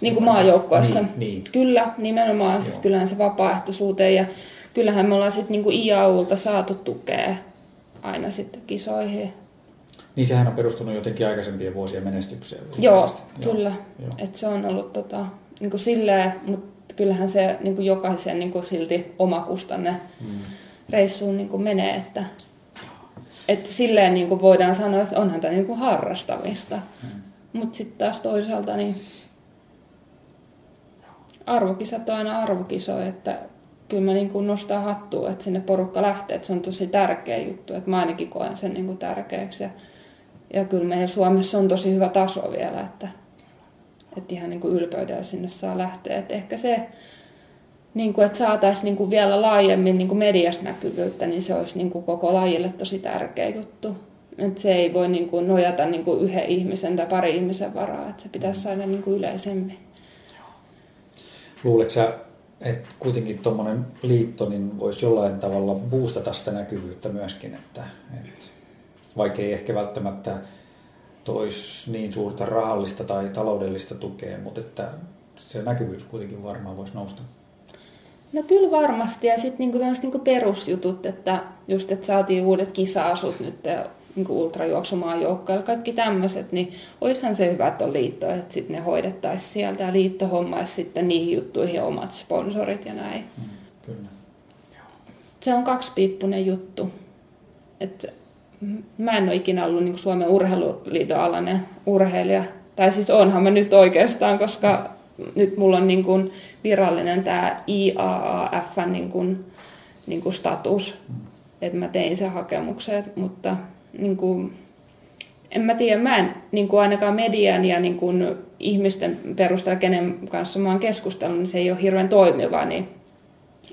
Speaker 2: Niin kuin maajoukkoissa.
Speaker 1: Niin, niin.
Speaker 2: Kyllä, nimenomaan. Siis
Speaker 1: Joo.
Speaker 2: kyllähän se vapaaehtoisuuteen ja kyllähän me ollaan sitten niin IAUlta saatu tukea aina sitten kisoihin.
Speaker 1: Niin sehän on perustunut jotenkin aikaisempien vuosien menestykseen.
Speaker 2: Joo, kyllä.
Speaker 1: Joo.
Speaker 2: Et se on ollut tota, niin kuin silleen, mutta kyllähän se niin kuin jokaisen niin kuin silti omakustanne
Speaker 1: Mm.
Speaker 2: reissuun niin kuin menee, että, että silleen niin kuin voidaan sanoa, että onhan tämä niin kuin harrastamista.
Speaker 1: Mm.
Speaker 2: Mutta sitten taas toisaalta niin arvokisat on aina arvokisoja, että kyllä mä niin kuin nostaa hattua, että sinne porukka lähtee, että se on tosi tärkeä juttu, että mä ainakin koen sen niin kuin tärkeäksi ja, ja kyllä meillä Suomessa on tosi hyvä taso vielä, että, että ihan niin kuin ylpeydellä sinne saa lähteä, että ehkä se, niin kuin, että saataisiin niin kuin vielä laajemmin niin kuin mediasta näkyvyyttä, niin se olisi niin kuin koko lajille tosi tärkeä juttu. Että se ei voi niin kuin nojata niin kuin yhden ihmisen tai pari ihmisen varaa, että se pitäisi saada niin kuin yleisemmin.
Speaker 1: Luuletko että kuitenkin tuommoinen liitto niin voisi jollain tavalla boostata sitä näkyvyyttä myöskin, että, että vaikka ei ehkä välttämättä toisi niin suurta rahallista tai taloudellista tukea, mutta että se näkyvyys kuitenkin varmaan voisi nousta.
Speaker 2: No kyllä varmasti. Ja sitten niinku niinku perusjutut, että just, että saatiin uudet kisa-asut nyt niinku ultrajuoksumaan joukkoille, kaikki tämmöiset, niin olisihan se hyvä, että on liitto, että sitten ne hoidettaisiin sieltä ja liitto hommaisi sitten niihin juttuihin omat sponsorit ja näin.
Speaker 1: Mm, kyllä.
Speaker 2: Se on kaksipiippunen juttu. Et mä en ole ikinä ollut niin Suomen urheiluliiton alainen urheilija. Tai siis onhan mä nyt oikeastaan, koska nyt mulla on niin kuin virallinen tämä IAAF niin kuin, niin kuin status. Että mä tein sen hakemuksen, mutta niin kuin, en mä tiedä, mä en niin kuin ainakaan median ja niin kuin ihmisten perusteella, kenen kanssa mä oon keskustellut, niin se ei ole hirveän toimiva, niin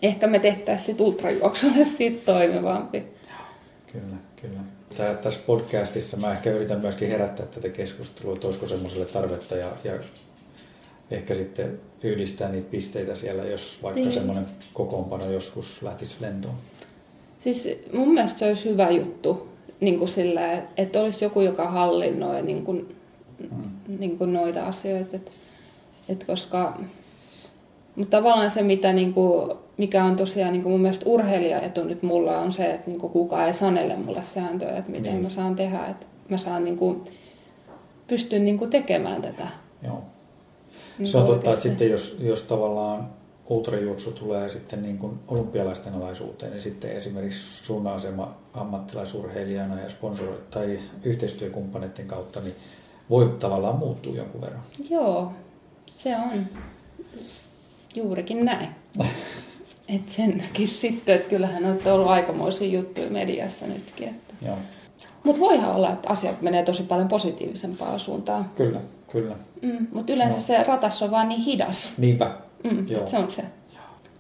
Speaker 2: ehkä me tehtäisiin sit ultrajuoksulle siitä toimivampi.
Speaker 1: Tää, tässä podcastissa mä ehkä yritän myöskin herättää tätä keskustelua, että olisiko semmoiselle tarvetta ja, ja ehkä sitten yhdistää niitä pisteitä siellä, jos vaikka
Speaker 2: Niin.
Speaker 1: semmoinen kokoonpano joskus lähtisi lentoon.
Speaker 2: Siis mun mielestä se olisi hyvä juttu, niin kuin sillä, että olisi joku, joka hallinnoi niin kuin,
Speaker 1: Mm.
Speaker 2: niin kuin noita asioita. Et, et koska, mutta tavallaan se, mitä, niin kuin, mikä on tosiaan niin kuin mun mielestä urheilijaetu nyt mulla on se, että niin kuin kukaan ei sanele mulle sääntöjä, että miten
Speaker 1: Niin.
Speaker 2: mä saan tehdä. Että mä saan niin kuin, pystyn niin kuin tekemään tätä.
Speaker 1: Joo.
Speaker 2: Niin
Speaker 1: Se on totta, että sitten jos, jos tavallaan ultrajuoksu tulee sitten niin kuin olympialaisten alaisuuteen, niin sitten esimerkiksi sun asema ammattilaisurheilijana ja sponsori- tai yhteistyökumppaneiden kautta, niin voi tavallaan muuttua jonkun verran.
Speaker 2: Joo, se on juurikin näin. Et sen näkisi sitten, että kyllähän olette ollut aikamoisia juttuja mediassa nytkin. Että.
Speaker 1: Joo.
Speaker 2: Mutta voihan olla, että asiat menee tosi paljon positiivisempaan suuntaan.
Speaker 1: Kyllä, kyllä.
Speaker 2: Mm, Mutta yleensä
Speaker 1: No.
Speaker 2: se ratas on vaan niin hidas.
Speaker 1: Niinpä.
Speaker 2: Mm,
Speaker 1: Joo.
Speaker 2: se on se.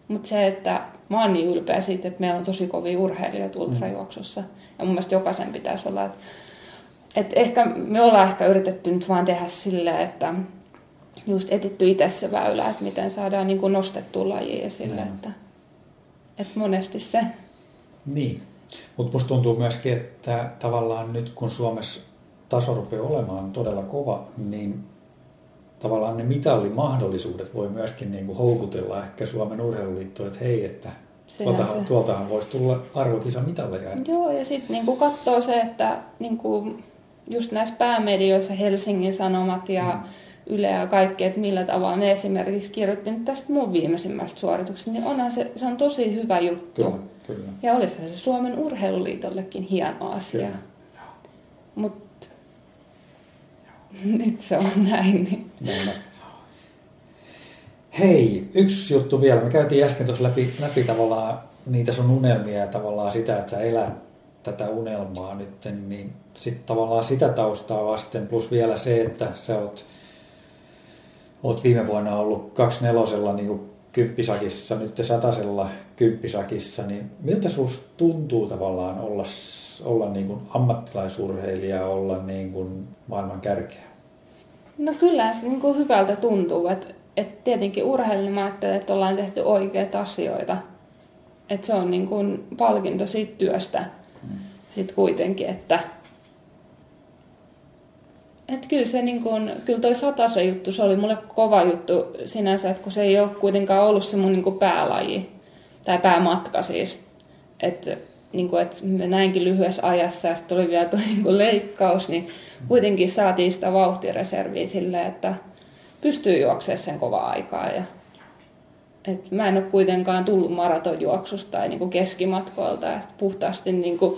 Speaker 2: Mutta se, että mä oon niin ylpeä siitä, että meillä on tosi kovia urheilijoita ultrajuoksussa. Ja mun mielestä jokaisen pitäisi olla, että, että ehkä me ollaan ehkä yritetty nyt vaan tehdä silleen, että just etitty itse se väylä, että miten saadaan niin kuin nostettua lajia esille.
Speaker 1: Mm.
Speaker 2: Että, että monesti se,
Speaker 1: Niin. Mutta musta tuntuu myöskin, että tavallaan nyt kun Suomessa taso rupeaa olemaan todella kova, niin tavallaan ne mitallimahdollisuudet voi myöskin niin kuin houkutella ehkä Suomen urheiluliittoon, että hei, että tuoltahan,
Speaker 2: se.
Speaker 1: tuoltahan voisi tulla arvokisamitalleja.
Speaker 2: Joo, ja sitten niinku katsoo se, että niinku just näissä päämedioissa Helsingin Sanomat ja
Speaker 1: Mm.
Speaker 2: Yle ja kaikki, että millä tavalla ne esimerkiksi kirjoitti nyt tästä mun viimeisimmästä suorituksesta, niin onhan se, se on tosi hyvä juttu.
Speaker 1: Kyllä, kyllä.
Speaker 2: Ja olisi se Suomen urheiluliitollekin hieno asia. Mutta nyt se on näin. Niin.
Speaker 1: Näin on. Hei, yksi juttu vielä. Me käytiin äsken tuossa läpi, läpi tavallaan niitä sun unelmia ja tavallaan sitä, että sä elät tätä unelmaa nyt, niin sitten tavallaan sitä taustaa vasten, plus vielä se, että sä oot, oot viime vuonna ollut 24 niin kuin kymppisakissa, nyt satasella kymppisakissa, niin miltä susta tuntuu tavallaan olla, olla niin kuin ammattilaisurheilija, olla niin kuin maailman kärkeä?
Speaker 2: No kyllä se niin kuin hyvältä tuntuu, että, että tietenkin urheilun mä ajattelen, että ollaan tehty oikeita asioita. Että se on niin kuin palkinto siitä työstä sitten kuitenkin, että että kyllä se niin kuin, kyllä toi satasen juttu, se oli mulle kova juttu sinänsä, että kun se ei ole kuitenkaan ollut se mun niin kuin päälaji, tai päämatka siis. Että niin kuin, että me näinkin lyhyessä ajassa ja sitten oli vielä tuo niin leikkaus, niin kuitenkin saatiin sitä vauhtireserviä silleen, että pystyy juoksemaan sen kovaa aikaa. Ja, et mä en ole kuitenkaan tullut maratonjuoksusta tai niin keskimatkoilta, että puhtaasti niin kuin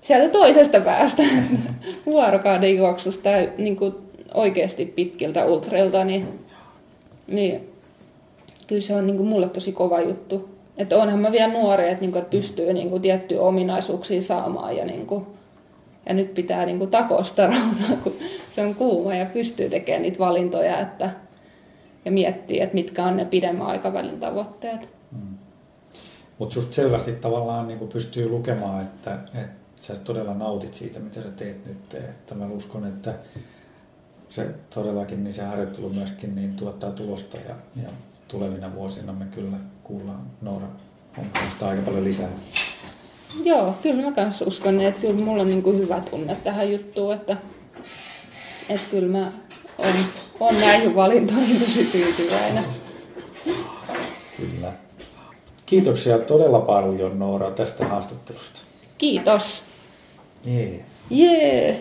Speaker 2: sieltä toisesta päästä vuorokauden juoksusta niin kuin oikeasti pitkiltä ultrailta, niin, niin kyllä se on niin kuin mulle tosi kova juttu. Että onhan mä vielä nuori, että, niin kuin, että pystyy niin kuin tiettyjä ominaisuuksia saamaan ja, niin kuin, ja nyt pitää niin kuin takosta rautaa, kun se on kuuma ja pystyy tekemään niitä valintoja että, ja miettiä, että mitkä on ne pidemmän aikavälin tavoitteet.
Speaker 1: Mutta susta selvästi tavallaan niin pystyy lukemaan, että, että sä todella nautit siitä, mitä sä teet nyt. Että mä uskon, että se todellakin niin se harjoittelu myöskin niin tuottaa tulosta ja, ja tulevina vuosina me kyllä kuullaan Noora Honkaista aika paljon lisää.
Speaker 2: Joo, kyllä mä kanssa uskon, että kyllä mulla on niin kuin hyvä tunne tähän juttuun, että, että kyllä mä on, on näihin valintoihin tosi tyytyväinen.
Speaker 1: Kyllä. Kiitoksia todella paljon Noora tästä haastattelusta.
Speaker 2: Kiitos.
Speaker 1: Yeah.
Speaker 2: Yeah.